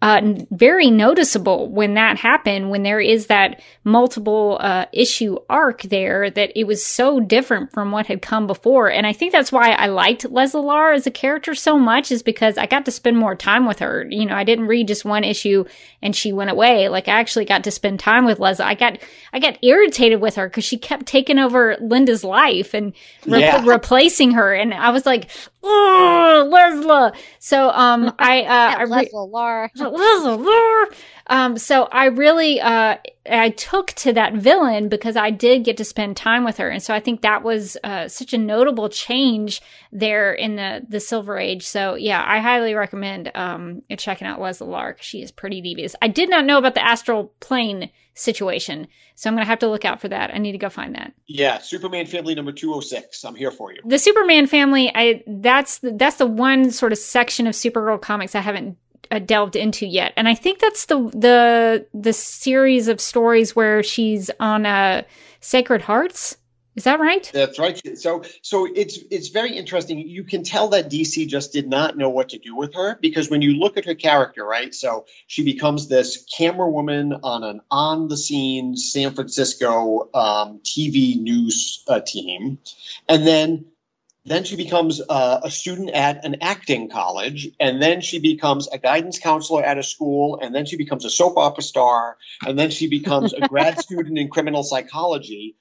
uh, very noticeable when that happened, when there is that multiple uh, issue arc there, that it was so different from what had come before. And I think that's why I liked Lesla Lar as a character so much, is because I got to spend more time with her. You know, I didn't read just one issue and she went away. Like I actually got to spend time with Lesla. I got I got irritated with her because she kept taking over Linda's life and re- yeah. replacing her, and I was like, Lesla. So um, I uh, I re- Lesla Lar. Lesla Lar. Um, so I really uh, I took to that villain because I did get to spend time with her, and so I think that was uh, such a notable change there in the the Silver Age. So yeah, I highly recommend um, checking out Lesla Lar. She is pretty devious. I did not know about the astral plane situation, so I'm gonna have to look out for that. I need to go find that. Yeah, Superman Family number two oh six. I'm here for you. The Superman Family, I that's the, that's the one sort of section of Supergirl comics I haven't uh, delved into yet. And I think that's the the the series of stories where she's on uh, Secret Hearts. Is that right? That's right. So so it's it's very interesting. You can tell that DC just did not know what to do with her because when you look at her character, right? So she becomes this camera woman on an on the scene San Francisco um, TV news uh, team, and then then she becomes uh, a student at an acting college, and then she becomes a guidance counselor at a school, and then she becomes a soap opera star, and then she becomes a grad student in criminal psychology,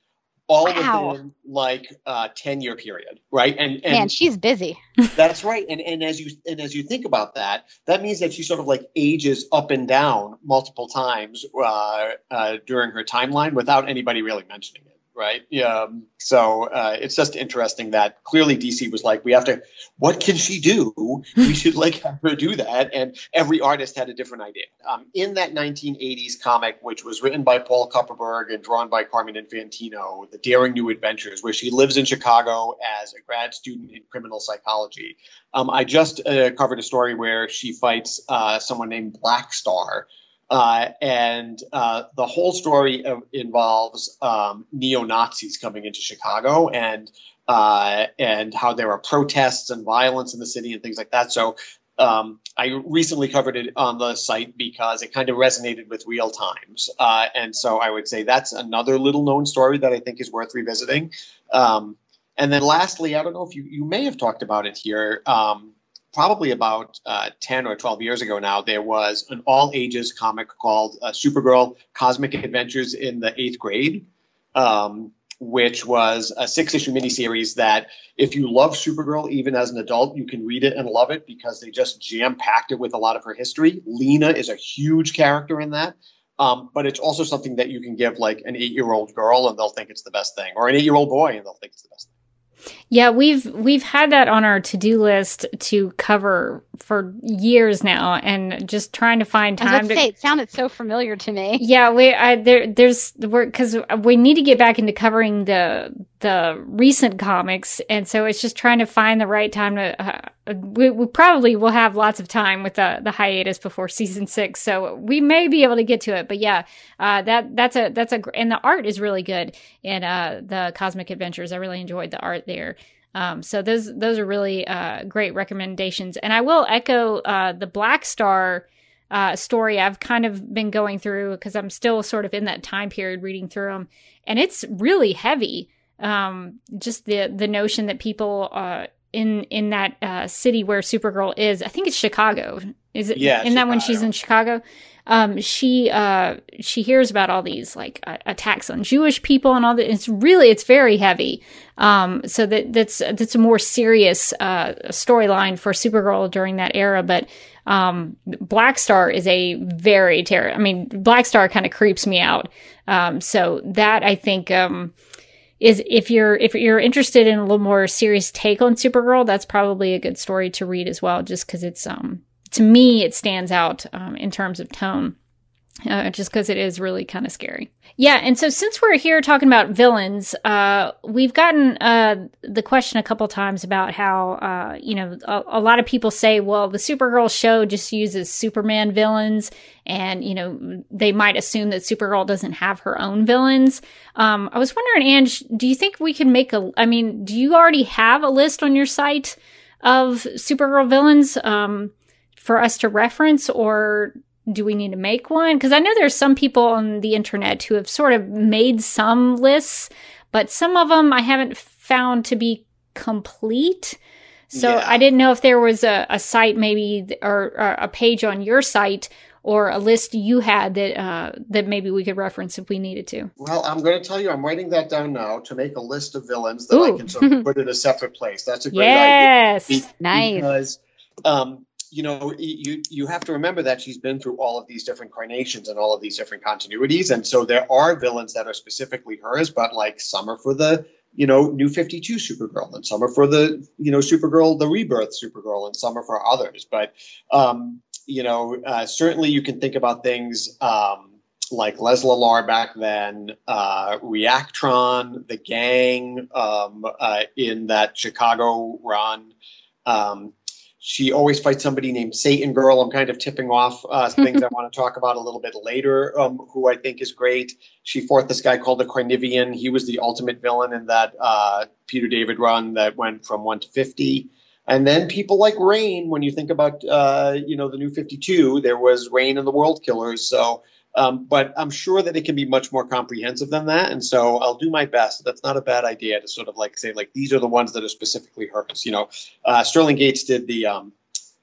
all wow. within like a ten year period, right? And, and man, she's busy. that's right. And and as you and as you think about that, that means that she sort of like ages up and down multiple times uh, uh, during her timeline without anybody really mentioning it right? Yeah. Um, so uh, it's just interesting that clearly DC was like, we have to. What can she do? We should like have her do that. And every artist had a different idea. Um, in that 1980s comic, which was written by Paul Kupperberg and drawn by Carmine Infantino, The Daring New Adventures, where she lives in Chicago as a grad student in criminal psychology. Um, I just uh, covered a story where she fights uh, someone named Black Star uh, and uh, the whole story of, involves um, neo Nazis coming into Chicago and uh, and how there are protests and violence in the city and things like that. So um, I recently covered it on the site because it kind of resonated with real times. Uh, and so I would say that's another little known story that I think is worth revisiting. Um, and then lastly, I don't know if you, you may have talked about it here. Um, probably about uh, 10 or 12 years ago now, there was an all ages comic called uh, Supergirl Cosmic Adventures in the Eighth Grade, um, which was a six issue miniseries that, if you love Supergirl even as an adult, you can read it and love it because they just jam packed it with a lot of her history. Lena is a huge character in that. Um, but it's also something that you can give like an eight year old girl and they'll think it's the best thing, or an eight year old boy and they'll think it's the best thing. Yeah, we've we've had that on our to-do list to cover for years now and just trying to find time to say it sounded so familiar to me. Yeah, we I there there's we're cuz we need to get back into covering the the recent comics and so it's just trying to find the right time to uh, we, we probably will have lots of time with the the hiatus before season 6 so we may be able to get to it but yeah uh, that that's a that's a and the art is really good in uh, the cosmic adventures I really enjoyed the art there. Um, so those those are really uh, great recommendations and I will echo uh, the Black Star uh, story I've kind of been going through because I'm still sort of in that time period reading through them and it's really heavy um, just the the notion that people uh, in in that uh, city where Supergirl is, I think it's Chicago. Is it? Yeah. In that when she's in Chicago, um, she uh, she hears about all these like uh, attacks on Jewish people and all that. It's really it's very heavy. Um, so that that's that's a more serious uh, storyline for Supergirl during that era, but. Um, Black Star is a very terror. I mean, Black Star kind of creeps me out. Um, so that I think, um, is if you're if you're interested in a little more serious take on Supergirl, that's probably a good story to read as well, just because it's um to me it stands out um, in terms of tone uh, just because it is really kind of scary. Yeah, and so since we're here talking about villains, uh, we've gotten uh, the question a couple times about how uh, you know a, a, lot of people say, well, the Supergirl show just uses Superman villains, and you know they might assume that Supergirl doesn't have her own villains. Um, I was wondering, Anj, do you think we can make a? I mean, do you already have a list on your site of Supergirl villains? Um, for us to reference or do we need to make one? Because I know there's some people on the internet who have sort of made some lists, but some of them I haven't found to be complete. So yeah. I didn't know if there was a, a site maybe or, or, a page on your site or a list you had that uh, that maybe we could reference if we needed to. Well, I'm going to tell you, I'm writing that down now to make a list of villains that Ooh. I can sort of put in a separate place. That's a great yes. idea. Yes, nice. Because um, you know, you you have to remember that she's been through all of these different carnations and all of these different continuities, and so there are villains that are specifically hers, but like some are for the you know New Fifty Two Supergirl, and some are for the you know Supergirl, the Rebirth Supergirl, and some are for others. But um, you know, uh, certainly you can think about things. Um, like Lesla-Lar back then, uh, Reactron, the gang um, uh, in that Chicago run. Um, she always fights somebody named Satan Girl. I'm kind of tipping off uh, things I want to talk about a little bit later, um, who I think is great. She fought this guy called the Carnivore. He was the ultimate villain in that uh, Peter David run that went from 1 to 50. And then people like Reign, when you think about, uh, you know, the new 52, there was Reign and the World Killers. So um, but I'm sure that it can be much more comprehensive than that. And so I'll do my best. That's not a bad idea to sort of like say, like, these are the ones that are specifically hers. You know, uh, Sterling Gates did the, um,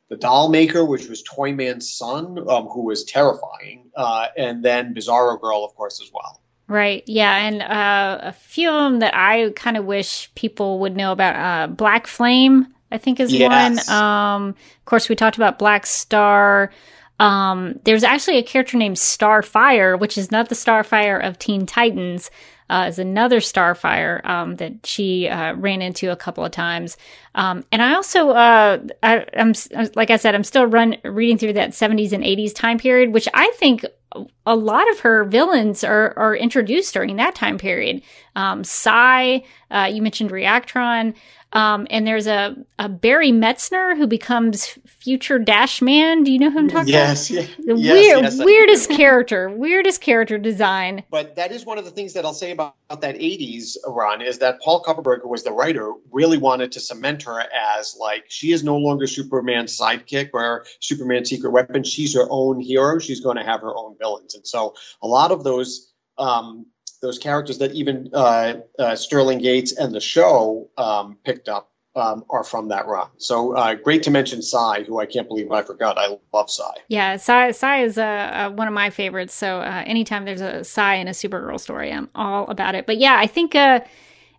the doll maker, which was Toyman's son, um, who was terrifying. Uh, and then Bizarro Girl, of course, as well. Right. Yeah. And uh, a few of them that I kind of wish people would know about uh, Black Flame, I think is yes. one. Um, of course, we talked about Black Star. Um, there's actually a character named Starfire, which is not the Starfire of Teen Titans. Uh, is another Starfire um, that she uh, ran into a couple of times, um, and I also, uh, I, am like I said, I'm still run reading through that 70s and 80s time period, which I think a lot of her villains are, are introduced during that time period. Um, Psi, uh, you mentioned Reactron. Um, and there's a, a Barry Metzner who becomes future Dash Man. Do you know who I'm talking yes, about? Yes, the yes, weird, yes, weirdest character, weirdest character design. But that is one of the things that I'll say about, about that 80s run is that Paul Kupperberg, who was the writer, really wanted to cement her as like she is no longer Superman's sidekick or Superman's secret weapon. She's her own hero. She's going to have her own villains. And so a lot of those um, those characters that even uh, uh, Sterling Gates and the show um, picked up um, are from that run. So uh, great to mention Psi, who I can't believe I forgot. I love Psi. Yeah, Psi is uh, uh, one of my favorites. So uh, anytime there's a Psi in a Supergirl story, I'm all about it. But yeah, I think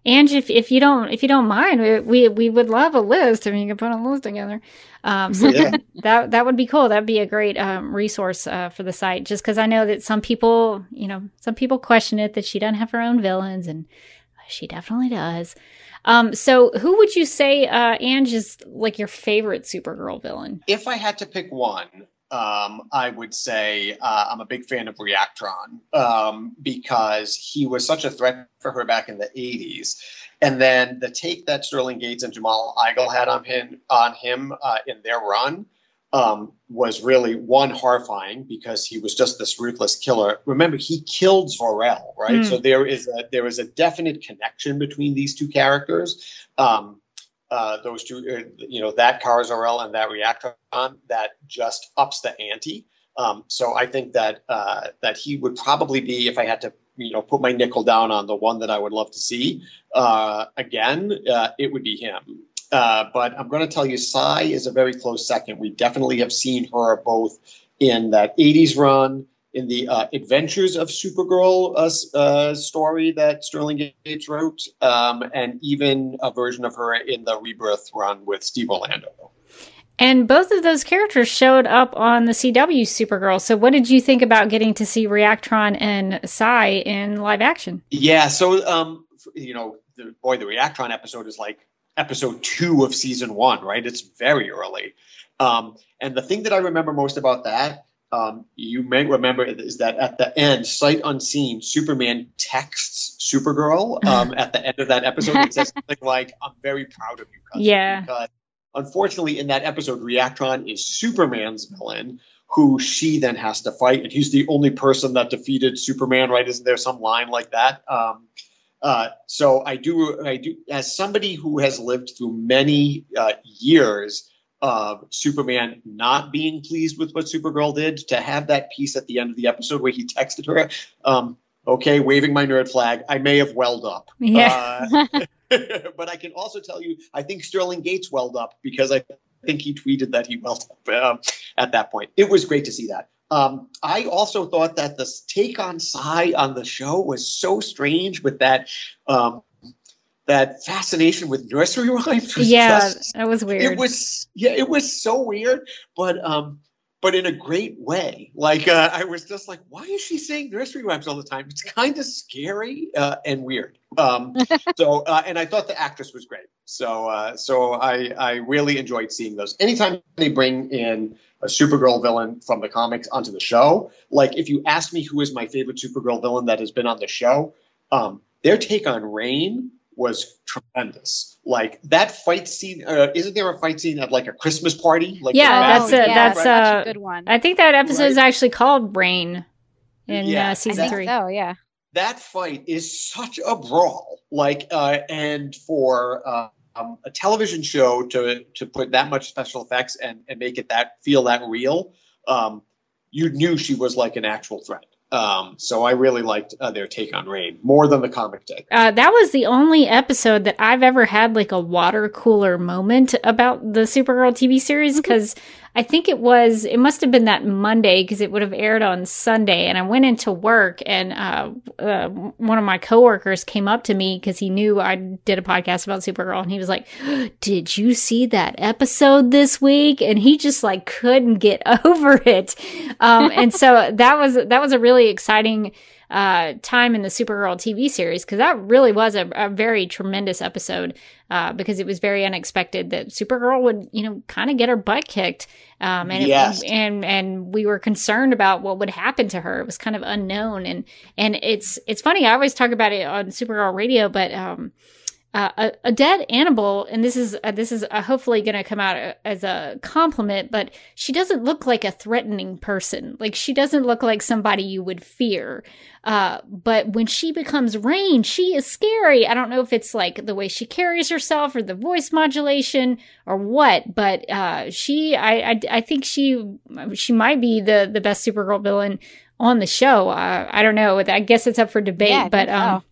Anj, if, if you don't if you don't mind, we, we, we would love a list. I mean, you can put a list together. Um, so yeah. that that would be cool. That'd be a great um, resource uh, for the site. Just because I know that some people, you know, some people question it that she doesn't have her own villains, and she definitely does. Um, so who would you say, uh, Anj, is like your favorite Supergirl villain? If I had to pick one, um, I would say uh, I'm a big fan of Reactron um, because he was such a threat for her back in the 80s. And then the take that Sterling Gates and Jamal Igle had on him, on him uh, in their run um, was really one horrifying because he was just this ruthless killer. Remember, he killed Zor-El, right? Mm. So there is a there is a definite connection between these two characters. Um, uh, those two, uh, you know, that Kara-Zor-El and that Reactron that just ups the ante. Um, so I think that uh, that he would probably be, if I had to, you know, put my nickel down on the one that I would love to see uh, again, uh, it would be him. Uh, but I'm going to tell you, Psi is a very close second. We definitely have seen her both in that 80s run in the uh, Adventures of Supergirl uh, uh, story that Sterling Gates wrote, um, and even a version of her in the Rebirth run with Steve Orlando. And both of those characters showed up on the CW Supergirl. So, what did you think about getting to see Reactron and Psi in live action? Yeah, so um, you know, the, boy, the Reactron episode is like episode two of season one, right? It's very early. Um, and the thing that I remember most about that um, you may remember is that at the end, sight unseen, Superman texts Supergirl um, at the end of that episode. It says something like, "I'm very proud of you." Cousin. Yeah. Because unfortunately, in that episode, Reactron is Superman's villain, who she then has to fight, and he's the only person that defeated Superman. Right? Isn't there some line like that? Um, uh, so I do, I do, as somebody who has lived through many uh, years of Superman not being pleased with what Supergirl did, to have that piece at the end of the episode where he texted her, um, okay, waving my nerd flag, I may have welled up. Yeah. Uh, but I can also tell you, I think Sterling Gates welled up because I think he tweeted that he welled up uh, at that point. It was great to see that. Um, I also thought that the take on Psi on the show was so strange with that um, that fascination with nursery rhymes. yeah, just, that was weird. It was yeah, it was so weird, but um, but in a great way. Like uh, I was just like, why is she saying nursery rhymes all the time? It's kind of scary uh, and weird. Um, so uh, and I thought the actress was great. So uh, so I I really enjoyed seeing those. Anytime they bring in a Supergirl villain from the comics onto the show, like if you ask me who is my favorite Supergirl villain that has been on the show, um, their take on Reign was tremendous. Like that fight scene. Uh, isn't there a fight scene at like a Christmas party? Like yeah, that's a yeah, that's, a, a, good one. I think that episode right? is actually called Reign in yeah, uh, season three. Oh yeah. That fight is such a brawl. Like uh, and for uh, um, a television show to to put that much special effects and and make it that feel that real. Um, you knew she was like an actual threat. Um, so I really liked uh, their take on Reign more than the comic take. Uh, that was the only episode that I've ever had like a water cooler moment about the Supergirl TV series because I think it was, it must have been that Monday because it would have aired on Sunday. And I went into work and uh, uh, one of my coworkers came up to me because he knew I did a podcast about Supergirl. And he was like, Did you see that episode this week? And he just like couldn't get over it. Um, and so that was, that was a really exciting uh, time in the Supergirl TV series because that really was a, a very tremendous episode uh, because it was very unexpected that Supergirl would you know kind of get her butt kicked um, and yes. it, and and we were concerned about what would happen to her. It was kind of unknown and and it's it's funny. I always talk about it on Supergirl Radio, but um, uh, a, a, dead animal, and this is uh, this is uh, hopefully going to come out uh, as a compliment, but she doesn't look like a threatening person. Like she doesn't look like somebody you would fear. Uh, but when she becomes Reign, she is scary. I don't know if it's like the way she carries herself or the voice modulation or what, but uh, she, I, I, I, think she, she might be the the best Supergirl villain on the show. I don't know. I guess it's up for debate, yeah, but um.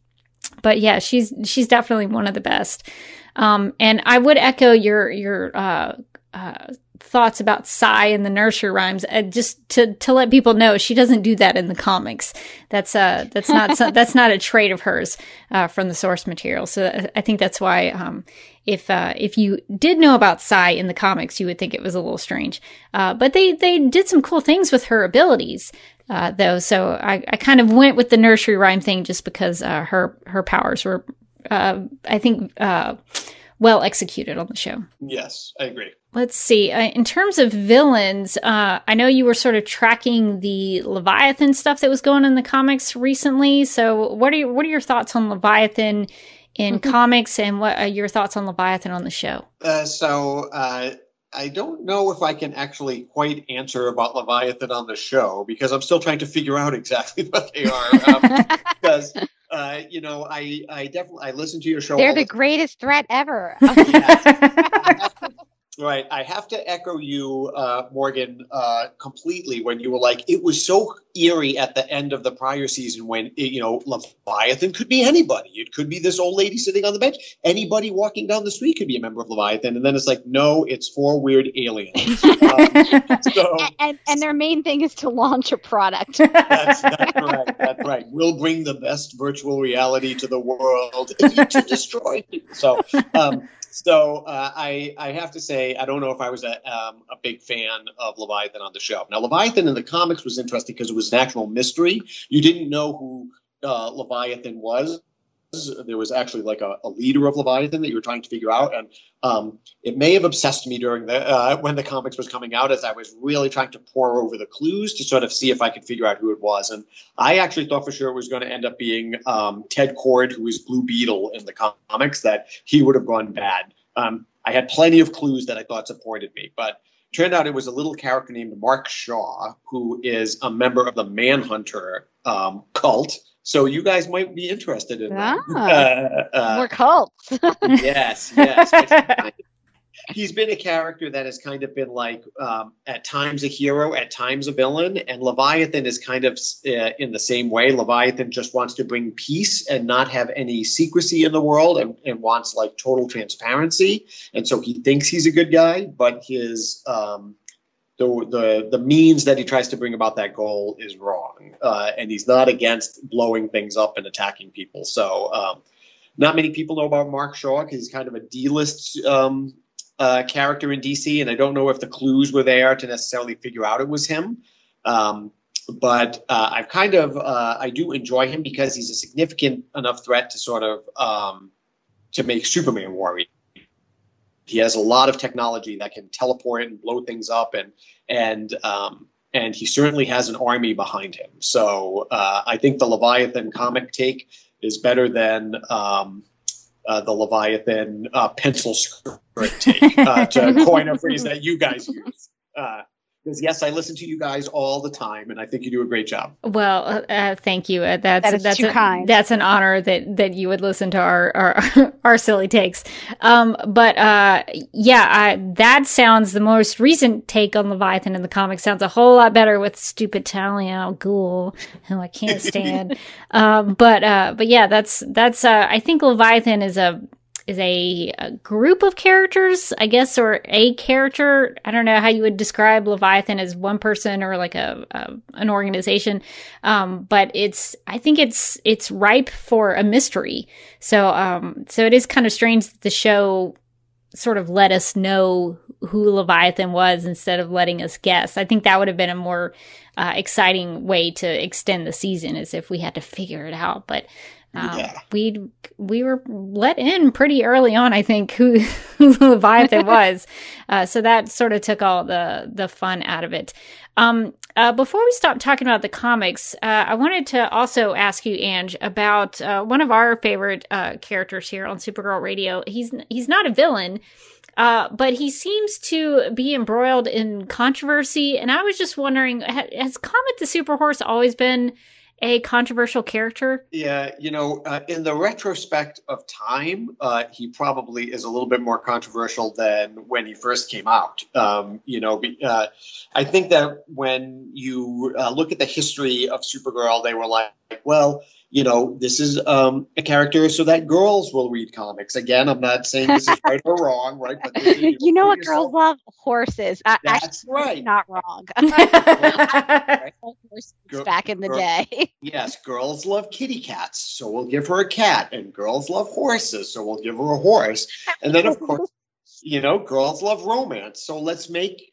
But yeah, she's she's definitely one of the best. Um, and I would echo your your uh, uh, thoughts about Psi and the nursery rhymes. Uh, just to to let people know, she doesn't do that in the comics. That's uh that's not so, that's not a trait of hers uh, from the source material. So I think that's why um, if uh, if you did know about Psi in the comics, you would think it was a little strange. Uh, but they they did some cool things with her abilities uh, though. So I, I kind of went with the nursery rhyme thing just because uh, her her powers were, uh, I think, uh, well executed on the show. Yes, I agree. Let's see. Uh, in terms of villains, uh, I know you were sort of tracking the Leviathan stuff that was going in the comics recently. So, what are your, what are your thoughts on Leviathan in mm-hmm. comics, and what are your thoughts on Leviathan on the show? so, I don't know if I can actually quite answer about Leviathan on the show because I'm still trying to figure out exactly what they are. Um, because uh, you know, I I definitely I listen to your show. They're the, the greatest threat ever. Right. I have to echo you, uh, Morgan, uh, completely when you were like, it was so eerie at the end of the prior season when, you know, Leviathan could be anybody. It could be this old lady sitting on the bench. Anybody walking down the street could be a member of Leviathan. And then it's like, no, it's four weird aliens. um, so, and, and their main thing is to launch a product. that's, that's right. That's right. We'll bring the best virtual reality to the world to destroy people. So, um, so uh, I I have to say I don't know if I was a um, a big fan of Leviathan on the show. Now Leviathan in the comics was interesting because it was an actual mystery. You didn't know who uh, Leviathan was. There was actually like a, a, leader of Leviathan that you were trying to figure out, and um, it may have obsessed me during the uh, when the comics was coming out, as I was really trying to pore over the clues to sort of see if I could figure out who it was. And I actually thought for sure it was going to end up being um, Ted Kord, who is Blue Beetle in the comics, that he would have gone bad. Um, I had plenty of clues that I thought supported me, but turned out it was a little character named Mark Shaw, who is a member of the Manhunter um, cult so you guys might be interested in that. Ah, uh, uh, more cults. yes, yes. He's been a character that has kind of been like um, at times a hero, at times a villain, and Leviathan is kind of uh, in the same way. Leviathan just wants to bring peace and not have any secrecy in the world, and, and wants like total transparency. And so he thinks he's a good guy, but his um, the the the means that he tries to bring about that goal is wrong, uh, and he's not against blowing things up and attacking people. So, um, not many people know about Mark Shaw because he's kind of a D-list um, uh, character in DC, and I don't know if the clues were there to necessarily figure out it was him. Um, but uh, I've kind of uh, I do enjoy him because he's a significant enough threat to sort of um, to make Superman worry he has a lot of technology that can teleport and blow things up, and and um, and he certainly has an army behind him. So uh, I think the Leviathan comic take is better than um, uh, the Leviathan uh, pencil script take, uh, to coin a phrase that you guys use. Because yes, I listen to you guys all the time, and I think you do a great job. Well, uh, uh thank you. Uh, that's that that's too a, kind. That's an honor that that you would listen to our our, our silly takes. Um, but uh, yeah, I, that sounds the most recent take on Leviathan in the comics sounds a whole lot better with stupid Talia al Ghul, who I can't stand. um, but uh, but yeah, that's that's uh, I think Leviathan is a is a, a, group of characters, I guess, or a character. I don't know how you would describe Leviathan as one person or like a, a an organization, um, but it's I think it's it's ripe for a mystery. So um, so it is kind of strange that the show sort of let us know who Leviathan was instead of letting us guess. I think that would have been a more uh, exciting way to extend the season, as if we had to figure it out. But um, yeah. we we were let in pretty early on, I think, who, Leviathan was. Uh, so that sort of took all the the fun out of it. Um, uh, before we stop talking about the comics, uh, I wanted to also ask you, Anj, about uh, one of our favorite uh, characters here on Supergirl Radio. He's he's not a villain. Uh, but he seems to be embroiled in controversy, and I was just wondering: has Comet the Super Horse always been a controversial character? Yeah, you know, uh, in the retrospect of time, uh, he probably is a little bit more controversial than when he first came out. Um, you know, uh, I think that when you uh, look at the history of Supergirl, they were like, well, you know, this is um, a character so that girls will read comics. Again, I'm not saying this is right or wrong, right? But is, you, know, you know what yourself. girls love? Horses. That's Actually, right. Not wrong. Girl, back in the girl, day. yes, girls love kitty cats, so we'll give her a cat, and girls love horses, so we'll give her a horse. And then, of course, you know, girls love romance, so let's make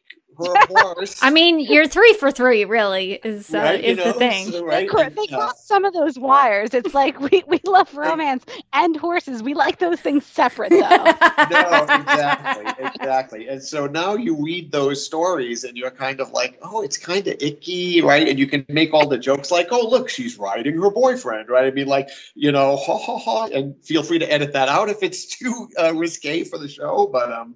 for a horse. I mean, you're three for three, really, is uh, right, is know, the thing. So, right? They, they cross some of those wires. It's like we, we love romance and horses. We like those things separate, though. no, exactly, exactly. And so now you read those stories, and you're kind of like, oh, it's kind of icky, right? And you can make all the jokes like, oh, look, she's riding her boyfriend, right? I mean, like, you know, ha ha ha. And feel free to edit that out if it's too uh, risque for the show, but um.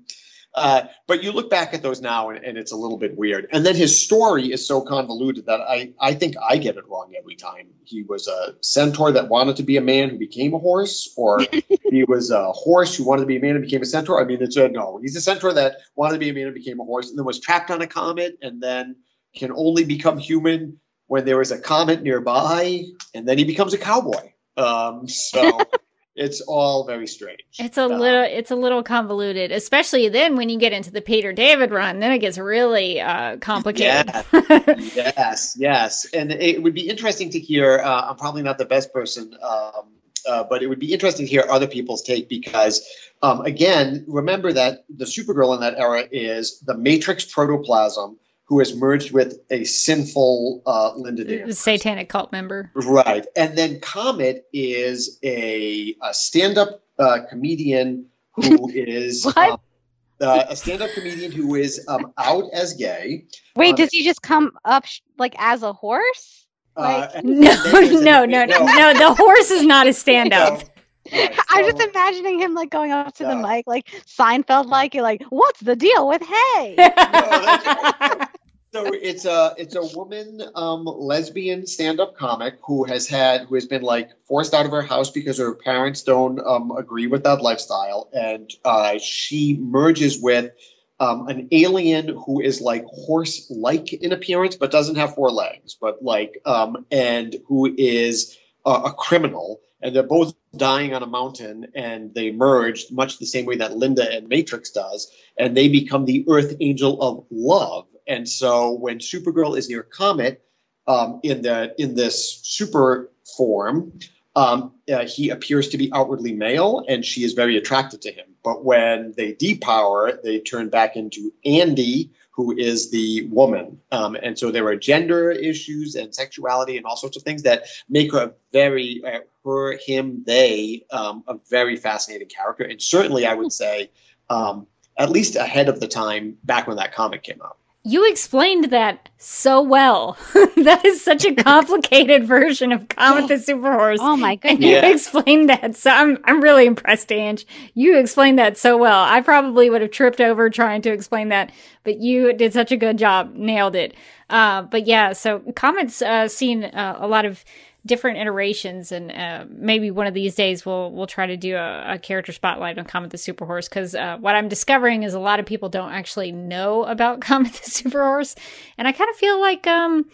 Uh, but you look back at those now and, and, it's a little bit weird. And then his story is so convoluted that I, I think I get it wrong every time. He was a centaur that wanted to be a man who became a horse, or he was a horse who wanted to be a man and became a centaur. I mean, it's a no. He's a centaur that wanted to be a man and became a horse and then was trapped on a comet and then can only become human when there is a comet nearby. And then he becomes a cowboy. Um, so it's all very strange. It's a um, little it's a little convoluted, especially then when you get into the Peter David run. Then it gets really uh, complicated. Yeah. yes, yes, and it would be interesting to hear. Uh, I'm probably not the best person, um, uh, but it would be interesting to hear other people's take because, um, again, remember that the Supergirl in that era is the Matrix protoplasm who has merged with a sinful uh, Linda Danvers. Satanic cult member. Right. And then Comet is a, a stand up uh, comedian who is. Um, uh, a stand-up comedian who is um, out as gay. Wait, um, does he just come up sh- like as a horse? Uh, like- no, no, no, no, no. The horse is not a stand-up. Right, so, I'm just imagining him like going up to the mic, like Seinfeld, like you're like, "What's the deal with hay?" no, so it's a it's a woman um, lesbian stand-up comic who has had who has been like forced out of her house because her parents don't um, agree with that lifestyle, and uh, she merges with um, an alien who is like horse-like in appearance but doesn't have four legs, but like um, and who is a criminal. And they're both dying on a mountain and they merge much the same way that Linda and Matrix does. And they become the earth angel of love and so when Supergirl is near Comet um, in the in this super form um, uh, he appears to be outwardly male and she is very attracted to him but when they depower they turn back into Andy who is the woman. Um, and so there are gender issues and sexuality and all sorts of things that make her very, uh, her, him, they, um, a very fascinating character. And certainly, I would say, um, at least ahead of the time back when that comic came out. You explained that so well. that is such a complicated version of Comet the Superhorse. Oh my goodness. And you yeah. explained that. So I'm I'm really impressed, Anj. You explained that so well. I probably would have tripped over trying to explain that, but you did such a good job. Nailed it. Uh, but yeah, so Comet's uh, seen uh, a lot of different iterations, and uh, maybe one of these days we'll we'll try to do a, a character spotlight on Comet the Superhorse because uh, what I'm discovering is a lot of people don't actually know about Comet the Superhorse, and I kind of feel like um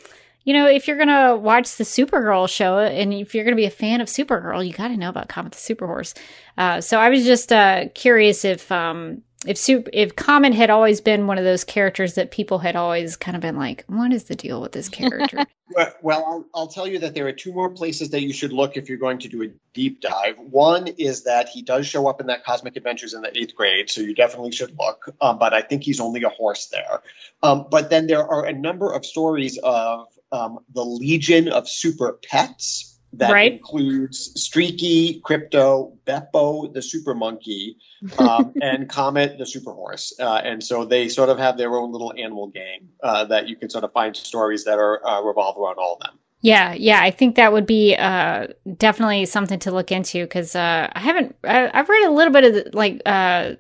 you know, if you're gonna watch the Supergirl show and if you're gonna be a fan of Supergirl, you got to know about Comet the Superhorse. Uh, so I was just uh, curious if um, if super if Comet had always been one of those characters that people had always kind of been like, what is the deal with this character? well, I'll, I'll, tell you that there are two more places that you should look if you're going to do a deep dive. One is that he does show up in that Cosmic Adventures in the eighth grade, so you definitely should look. Um, but I think he's only a horse there. Um, but then there are a number of stories of um, the Legion of Super Pets that right. includes Streaky, Crypto, Beppo, the Super Monkey, um, and Comet, the Super Horse. Uh, and so they sort of have their own little animal gang uh, that you can sort of find stories that are uh, revolve around all of them. Yeah, yeah, I think that would be uh, definitely something to look into because uh, I haven't. I, have read a little bit of the, like uh,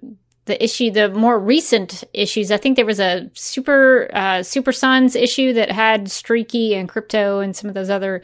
the issue, the more recent issues. I think there was a super Super Sons issue that had Streaky and Crypto and some of those other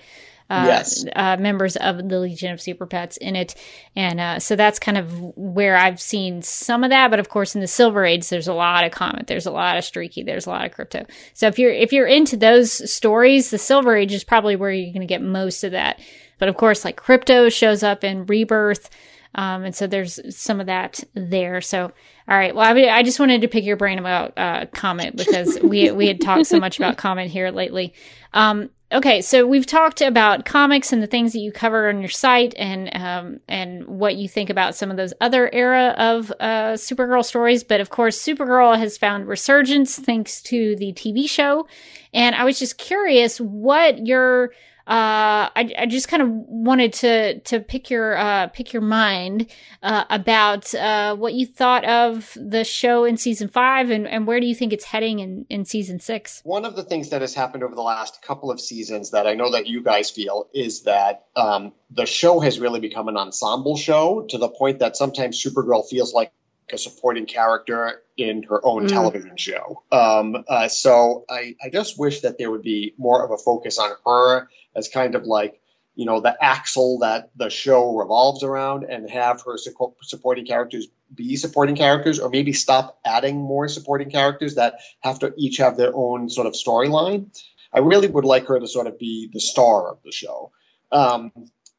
uh, yes. uh, members of the Legion of Super Pets in it. And uh, so that's kind of where I've seen some of that. But of course, in the Silver Age, there's a lot of Comet, there's a lot of Streaky, there's a lot of Crypto. So if you're if you're into those stories, the Silver Age is probably where you're going to get most of that. But of course, like Crypto shows up in Rebirth. Um, and so there's some of that there. So, all right. Well, I, I just wanted to pick your brain about uh, Comet because we we had talked so much about Comet here lately. Um, okay, so we've talked about comics and the things that you cover on your site, and um, and what you think about some of those other era of uh, Supergirl stories. But of course, Supergirl has found resurgence thanks to the TV show, and I was just curious what your uh, I, I just kind of wanted to to pick your uh, pick your mind uh, about uh, what you thought of the show in season five, and, and where do you think it's heading in, in season six? One of the things that has happened over the last couple of seasons that I know that you guys feel is that um, the show has really become an ensemble show to the point that sometimes Supergirl feels like a supporting character in her own mm. television show. Um, uh, so I, I just wish that there would be more of a focus on her as kind of like you know the axle that the show revolves around and have her su- supporting characters be supporting characters or maybe stop adding more supporting characters that have to each have their own sort of storyline. I really would like her to sort of be the star of the show. Um,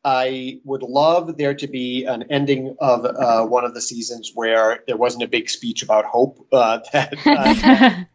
I would love there to be an ending of uh, one of the seasons where there wasn't a big speech about hope uh, that, uh,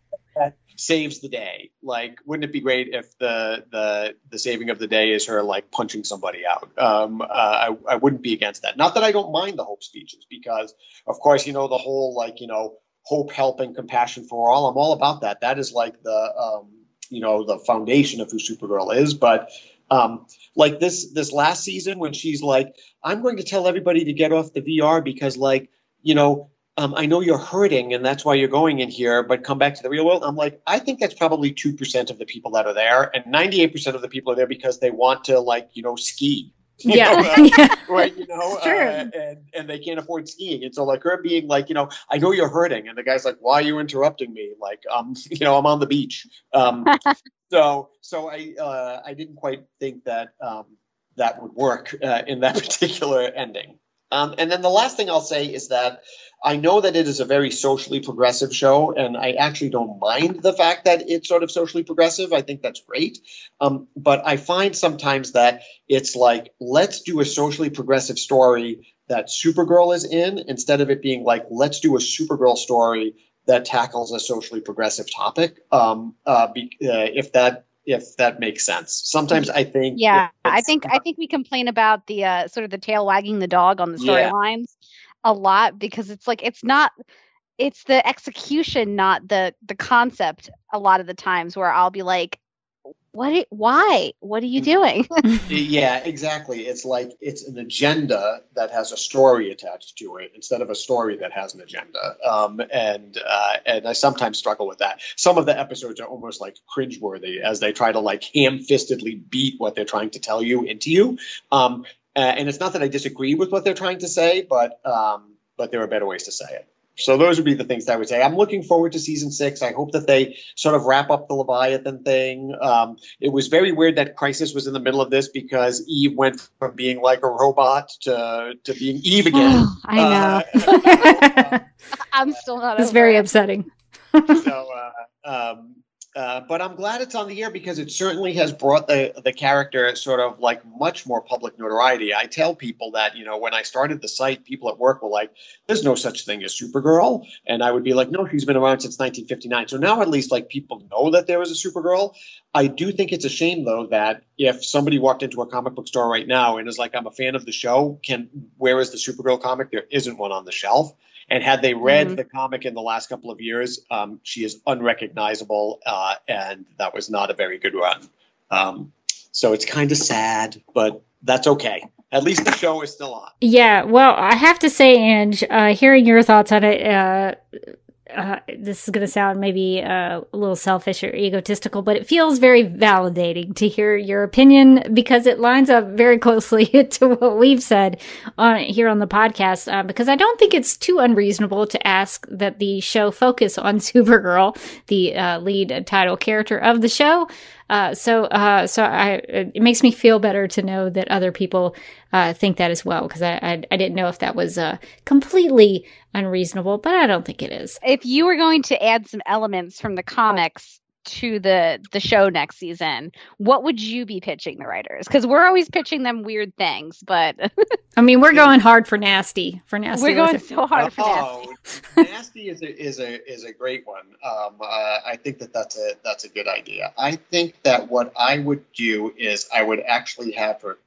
saves the day. Like, wouldn't it be great if the the the saving of the day is her like punching somebody out? Um, uh, I I wouldn't be against that. Not that I don't mind the hope speeches because, of course, you know the whole like you know hope, help, and compassion for all. I'm all about that. That is like the um, you know the foundation of who Supergirl is, but um, like this this last season when she's like, I'm going to tell everybody to get off the VR because like, you know, um, I know you're hurting and that's why you're going in here, but come back to the real world. I'm like, I think that's probably two percent of the people that are there, and 98 percent of the people are there because they want to like, you know, ski. You yeah. Know, uh, yeah. Right. You know, uh, and and they can't afford skiing, and so like her being like, you know, I know you're hurting, and the guy's like, why are you interrupting me? Like, um, you know, I'm on the beach. Um, so so I uh, I didn't quite think that um, that would work uh, in that particular ending. Um, and then the last thing I'll say is that I know that it is a very socially progressive show, and I actually don't mind the fact that it's sort of socially progressive. I think that's great. Um, but I find sometimes that it's like, let's do a socially progressive story that Supergirl is in instead of it being like, let's do a Supergirl story that tackles a socially progressive topic. Um, uh, be, uh, if that if that makes sense. Sometimes I think Yeah, I think I think we complain about the uh, sort of the tail wagging the dog on the storylines. A lot because it's like it's not it's the execution not the the concept a lot of the times where I'll be like what why? What are you mm. doing? Yeah exactly. It's like it's an agenda that has a story attached to it instead of a story that has an agenda. Um, and uh, and i sometimes struggle with that. Some of the episodes are almost like cringeworthy as they try to like ham-fistedly beat what they're trying to tell you into you. Um, and it's not that i disagree with what they're trying to say but um, but there are better ways to say it so those would be the things that I would say. I'm looking forward to season six. I hope that they sort of wrap up the Leviathan thing. Um, it was very weird that Crisis was in the middle of this because Eve went from being like a robot to to being Eve again. I know. Uh, I'm still not. It's very upsetting. so, uh, um, Uh, but I'm glad it's on the air because it certainly has brought the the character sort of like much more public notoriety. I tell people that you know when I started the site, people at work were like, "There's no such thing as Supergirl," and I would be like, "No, she's been around since 1959." So now at least like people know that there was a Supergirl. I do think it's a shame though that if somebody walked into a comic book store right now and is like, "I'm a fan of the show," can where is the Supergirl comic? There isn't one on the shelf. And had they read mm-hmm. the comic in the last couple of years, um, she is unrecognizable, uh, and that was not a very good run. Um, so it's kind of sad, but that's okay. At least the show is still on. Yeah, well, I have to say, Anj, uh, hearing your thoughts on it, uh, uh, this is going to sound maybe uh, a little selfish or egotistical, but it feels very validating to hear your opinion because it lines up very closely to what we've said on here on the podcast. Uh, because I don't think it's too unreasonable to ask that the show focus on Supergirl, the uh, lead title character of the show. Uh, so, uh, so I, it makes me feel better to know that other people uh, think that as well because I, I, I didn't know if that was uh, completely unreasonable, but I don't think it is. If you were going to add some elements from the comics to the the show next season, what would you be pitching the writers? Because we're always pitching them weird things, but I mean, we're going hard for nasty for nasty. We're going so hard for oh, nasty. nasty is a is a is a great one. Um, uh, I think that that's a that's a good idea. I think that what I would do is I would actually have her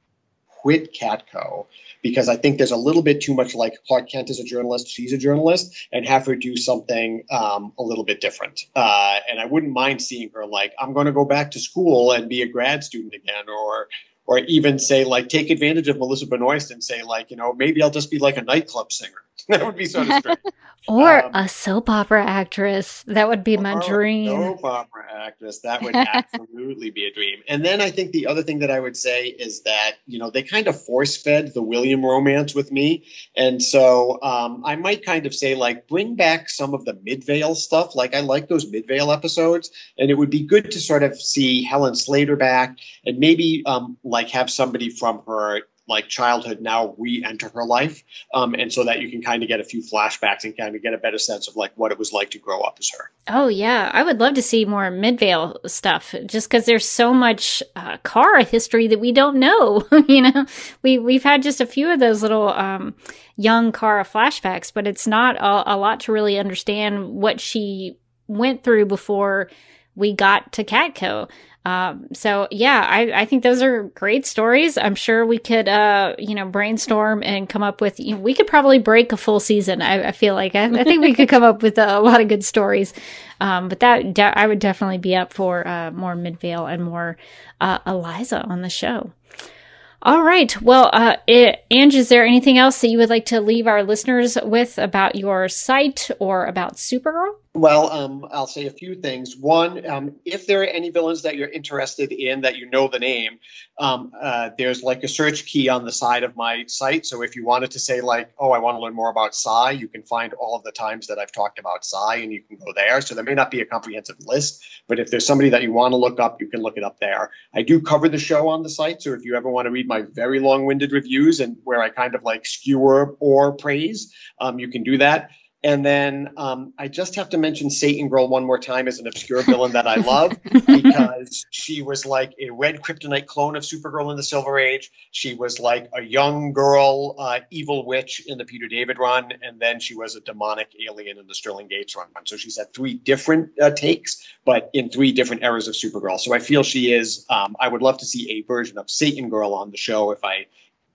quit Catco because I think there's a little bit too much like Clark Kent is a journalist, she's a journalist, and have her do something um, a little bit different. Uh, and I wouldn't mind seeing her like, I'm going to go back to school and be a grad student again, or or even say like take advantage of Melissa Benoist and say like, you know, maybe I'll just be like a nightclub singer. that would be so strange. or um, a soap opera actress. That would be my dream. Soap opera actress. That would absolutely be a dream. And then I think the other thing that I would say is that, you know, they kind of force fed the William romance with me. And so um, I might kind of say, like, bring back some of the Midvale stuff. Like, I like those Midvale episodes. And it would be good to sort of see Helen Slater back and maybe um, like have somebody from her like childhood now re-enter her life. Um, and so that you can kind of get a few flashbacks and kind of get a better sense of like what it was like to grow up as her. Oh yeah. I would love to see more midvale stuff just because there's so much uh, history that we don't know you know? We, we've had just a few of those little um, young Kara flashbacks but it's not a, a lot to really understand what she went through before we got to Catco. Um, so yeah, I, I think those are great stories. I'm sure we could, uh, you know, brainstorm and come up with, you know, we could probably break a full season. I, I feel like I, I, think we could come up with a, a lot of good stories. Um, but that, de- I would definitely be up for, uh, more Midvale and more, uh, Eliza on the show. All right. Well, uh, it, Anj, is there anything else that you would like to leave our listeners with about your site or about Supergirl? Well, um, I'll say a few things. One, um, if there are any villains that you're interested in that you know the name, um, uh, there's like a search key on the side of my site. So if you wanted to say like, oh, I want to learn more about Psi, you can find all of the times that I've talked about Psi, and you can go there. So there may not be a comprehensive list, but if there's somebody that you want to look up, you can look it up there. I do cover the show on the site, so if you ever want to read my very long-winded reviews and where I kind of like skewer or praise, um, you can do that. And then um, I just have to mention Satan Girl one more time as an obscure villain that I love because she was like a red kryptonite clone of Supergirl in the Silver Age. She was like a young girl, uh, evil witch in the Peter David run, and then she was a demonic alien in the Sterling Gates run. So she's had three different uh, takes, but in three different eras of Supergirl. So I feel she is. Um, I would love to see a version of Satan Girl on the show if I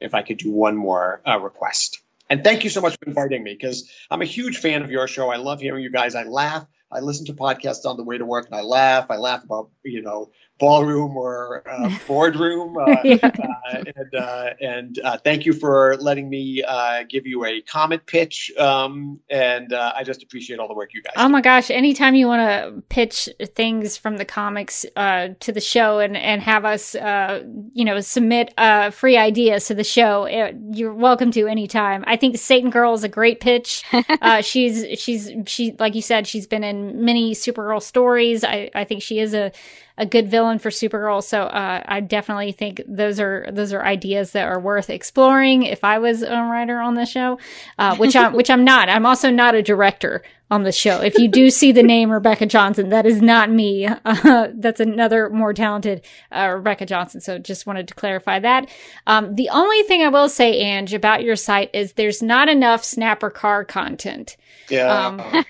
if I could do one more uh, request. And thank you so much for inviting me because I'm a huge fan of your show. I love hearing you guys. I laugh. I listen to podcasts on the way to work and I laugh. I laugh about, you know, ballroom or uh, boardroom. Uh, yeah. uh, and uh, and uh, thank you for letting me uh, give you a comment pitch. Um, and I just appreciate all the work you guys. Oh do. my gosh! Anytime you want to pitch things from the comics to the show and and have us, you know, submit free ideas to the show, it, you're welcome to anytime. I think Satan Girl is a great pitch. she's she's she like you said, she's been in many Supergirl stories. I I think she is a a good villain for Supergirl. So uh, I definitely think those are those are ideas that are worth exploring. If I was a writer on the show, uh, which I'm which I'm not. I'm also not a director on the show. If you do see the name Rebecca Johnson, that is not me. Uh, that's another more talented uh, Rebecca Johnson. So just wanted to clarify that. Um, the only thing I will say, Anj, about your site is there's not enough Snapper Carr content. Yeah. Um,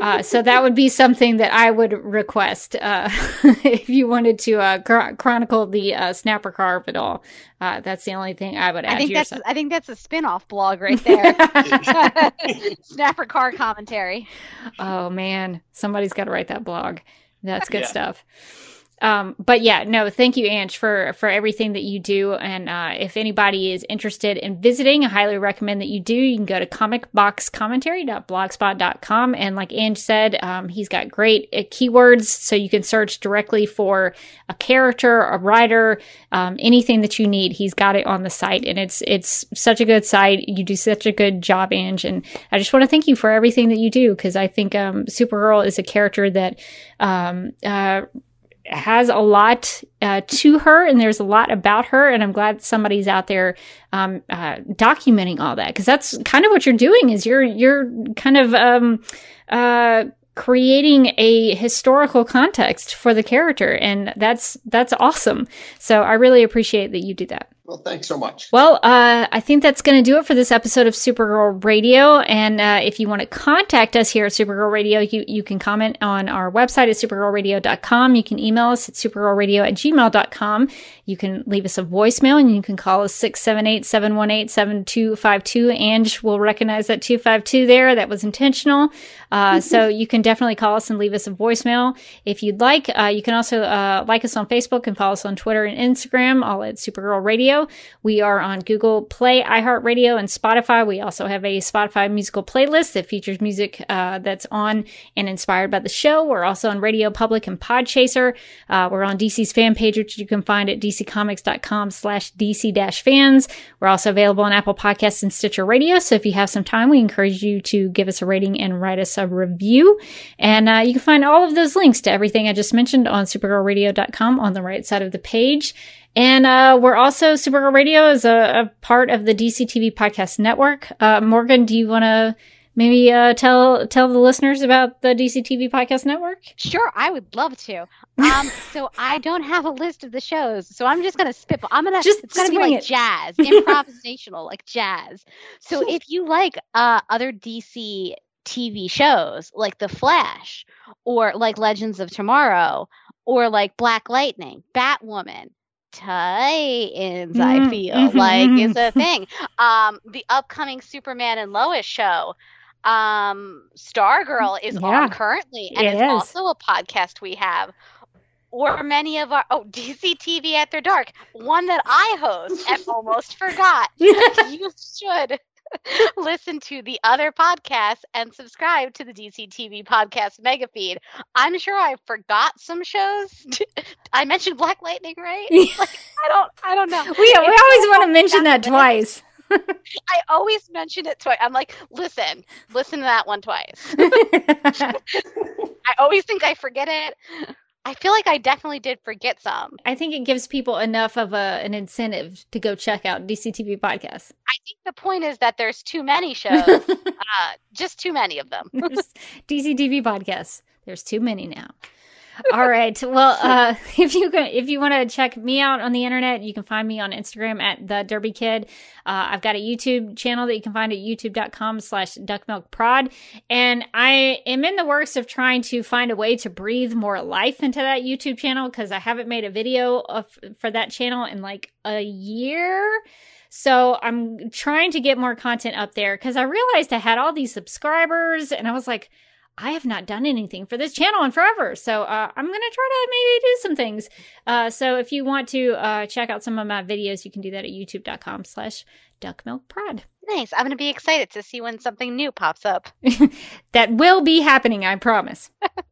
uh, so that would be something that I would request uh, if you wanted to uh, chr- chronicle the uh, Snapper Carr of it all. Uh, that's the only thing I would add. I think that's site. I think that's a spin-off blog right there. Snapper Carr commentary. Oh man, somebody's got to write that blog. That's good yeah. stuff. Um, but yeah, no, thank you, Anj, for for everything that you do. And uh, if anybody is interested in visiting, I highly recommend that you do. You can go to comicboxcommentary.blogspot.com. And like Anj said, um, he's got great uh, keywords, so you can search directly for a character, a writer, um, anything that you need. He's got it on the site, and it's it's such a good site. You do such a good job, Anj, and I just want to thank you for everything that you do because I think um, Supergirl is a character that um, uh, has a lot uh, to her and there's a lot about her. And i'm glad somebody's out there um, uh, documenting all that. Because that's kind of what you're doing is you're you're kind of um, uh, creating a historical context for the character. And that's that's awesome. So i really appreciate that you do that well, thanks so much. Well, uh, I think that's going to do it for this episode of Supergirl Radio. And uh, if you want to contact us here at Supergirl Radio, you, you can comment on our website at supergirlradio.com. You can email us at supergirlradio at gmail.com. You can leave us a voicemail and you can call us 678 718 7252. Anj will recognize that 252 there. That was intentional. Uh, so you can definitely call us and leave us a voicemail if you'd like. Uh, you can also uh, like us on Facebook and follow us on Twitter and Instagram, all at Supergirl Radio. We are on Google Play, iHeartRadio, and Spotify. We also have a Spotify musical playlist that features music uh, that's on and inspired by the show. We're also on Radio Public and Podchaser. Uh, we're on DC's fan page, which you can find at dccomics.com slash dc-fans. We're also available on Apple Podcasts and Stitcher Radio. So if you have some time, we encourage you to give us a rating and write us a review. And uh, you can find all of those links to everything I just mentioned on supergirlradio.com on the right side of the page. And uh, we're also Supergirl Radio is a, a, part of the DC TV Podcast Network. Uh, Morgan, do you want to maybe uh, tell tell the listeners about the DC TV Podcast Network? Sure, I would love to. Um, so I don't have a list of the shows, so I'm just gonna spit. I'm gonna just it's gonna be like it. jazz, improvisational, like jazz. So if you like uh, other DC TV shows like The Flash, or like Legends of Tomorrow, or like Black Lightning, Batwoman mm-hmm. i feel mm-hmm. like is a thing um the upcoming superman and lois show um stargirl is yeah, on currently and it's also a podcast we have or many of our oh DC TV After Dark, one that I host and almost forgot. you should listen to the other podcasts and subscribe to the DC TV podcast mega feed. I'm sure I forgot some shows. I mentioned Black Lightning, right? Like, I don't I don't know. We, we always want to mention that twice. I always mention it twice. I'm like, listen, listen to that one twice. I always think I forget it. I feel like I definitely did forget some. I think it gives people enough of a, an incentive to go check out DCTV podcasts. I think the point is that there's too many shows, uh, just too many of them. DCTV podcasts. There's too many now. All right. Well, uh, if you can, if you want to check me out on the internet, you can find me on Instagram at the Derby Kid. Uh, I've got a YouTube channel that you can find at youtube.com slash duckmilkprod. And I am in the works of trying to find a way to breathe more life into that YouTube channel because I haven't made a video of, for that channel in like a year. So I'm trying to get more content up there because I realized I had all these subscribers and I was like, I have not done anything for this channel in forever. So uh, I'm going to try to maybe do some things. Uh, so if you want to uh, check out some of my videos, you can do that at youtube.com slash duckmilkprod. Nice. I'm going to be excited to see when something new pops up. that will be happening, I promise.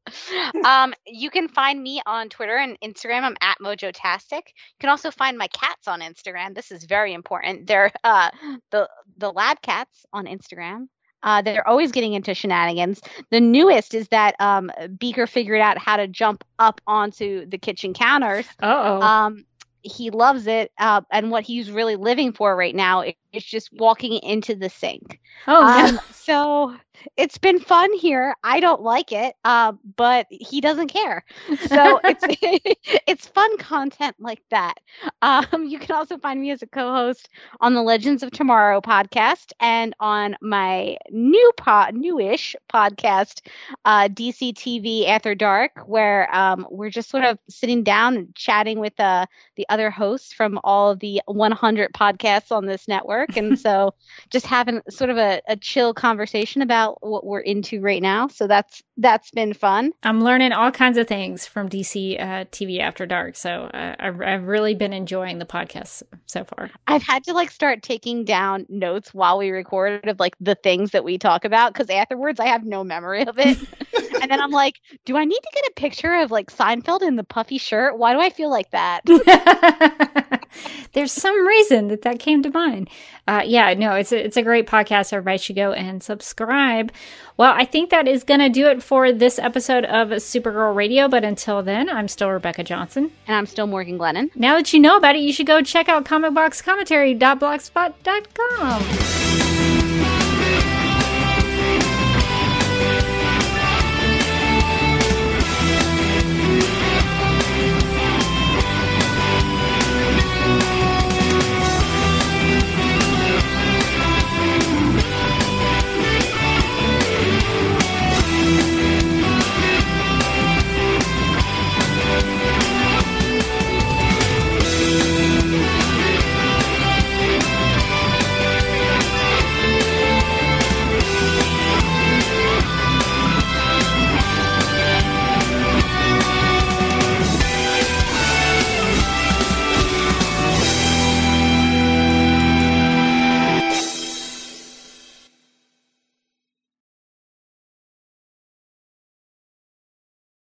um, you can find me on Twitter and Instagram. I'm at Mojotastic. You can also find my cats on Instagram. This is very important. They're uh, the the lab cats on Instagram. Uh, they're always getting into shenanigans. The newest is that um, Beaker figured out how to jump up onto the kitchen counters. Oh. Um, he loves it, uh, and what he's really living for right now is just walking into the sink. Oh, um, so it's been fun here. I don't like it, uh, but he doesn't care. So it's it's fun content like that. Um, you can also find me as a co-host on the Legends of Tomorrow podcast and on my new pod, newish podcast, uh, DC TV After Dark, where um, we're just sort of sitting down and chatting with uh, the other hosts from all of the 100 podcasts on this network, and so just having sort of a, a chill conversation about what we're into right now. So that's that's been fun. I'm learning all kinds of things from DC uh, TV After Dark. So uh, I've, I've really been enjoying the podcast so far. I've had to like start taking down notes while we record of like the things that we talk about because afterwards I have no memory of it. and then I'm like, do I need to get a picture of like Seinfeld in the puffy shirt? Why do I feel like that? There's some reason that that came to mind. Uh, yeah, no, it's a, it's a great podcast. Everybody should go and subscribe. Well, I think that is going to do it for this episode of Supergirl Radio. But until then, I'm still Rebecca Johnson. And I'm still Morgan Glennon. Now that you know about it, you should go check out comicboxcommentary.blogspot.com.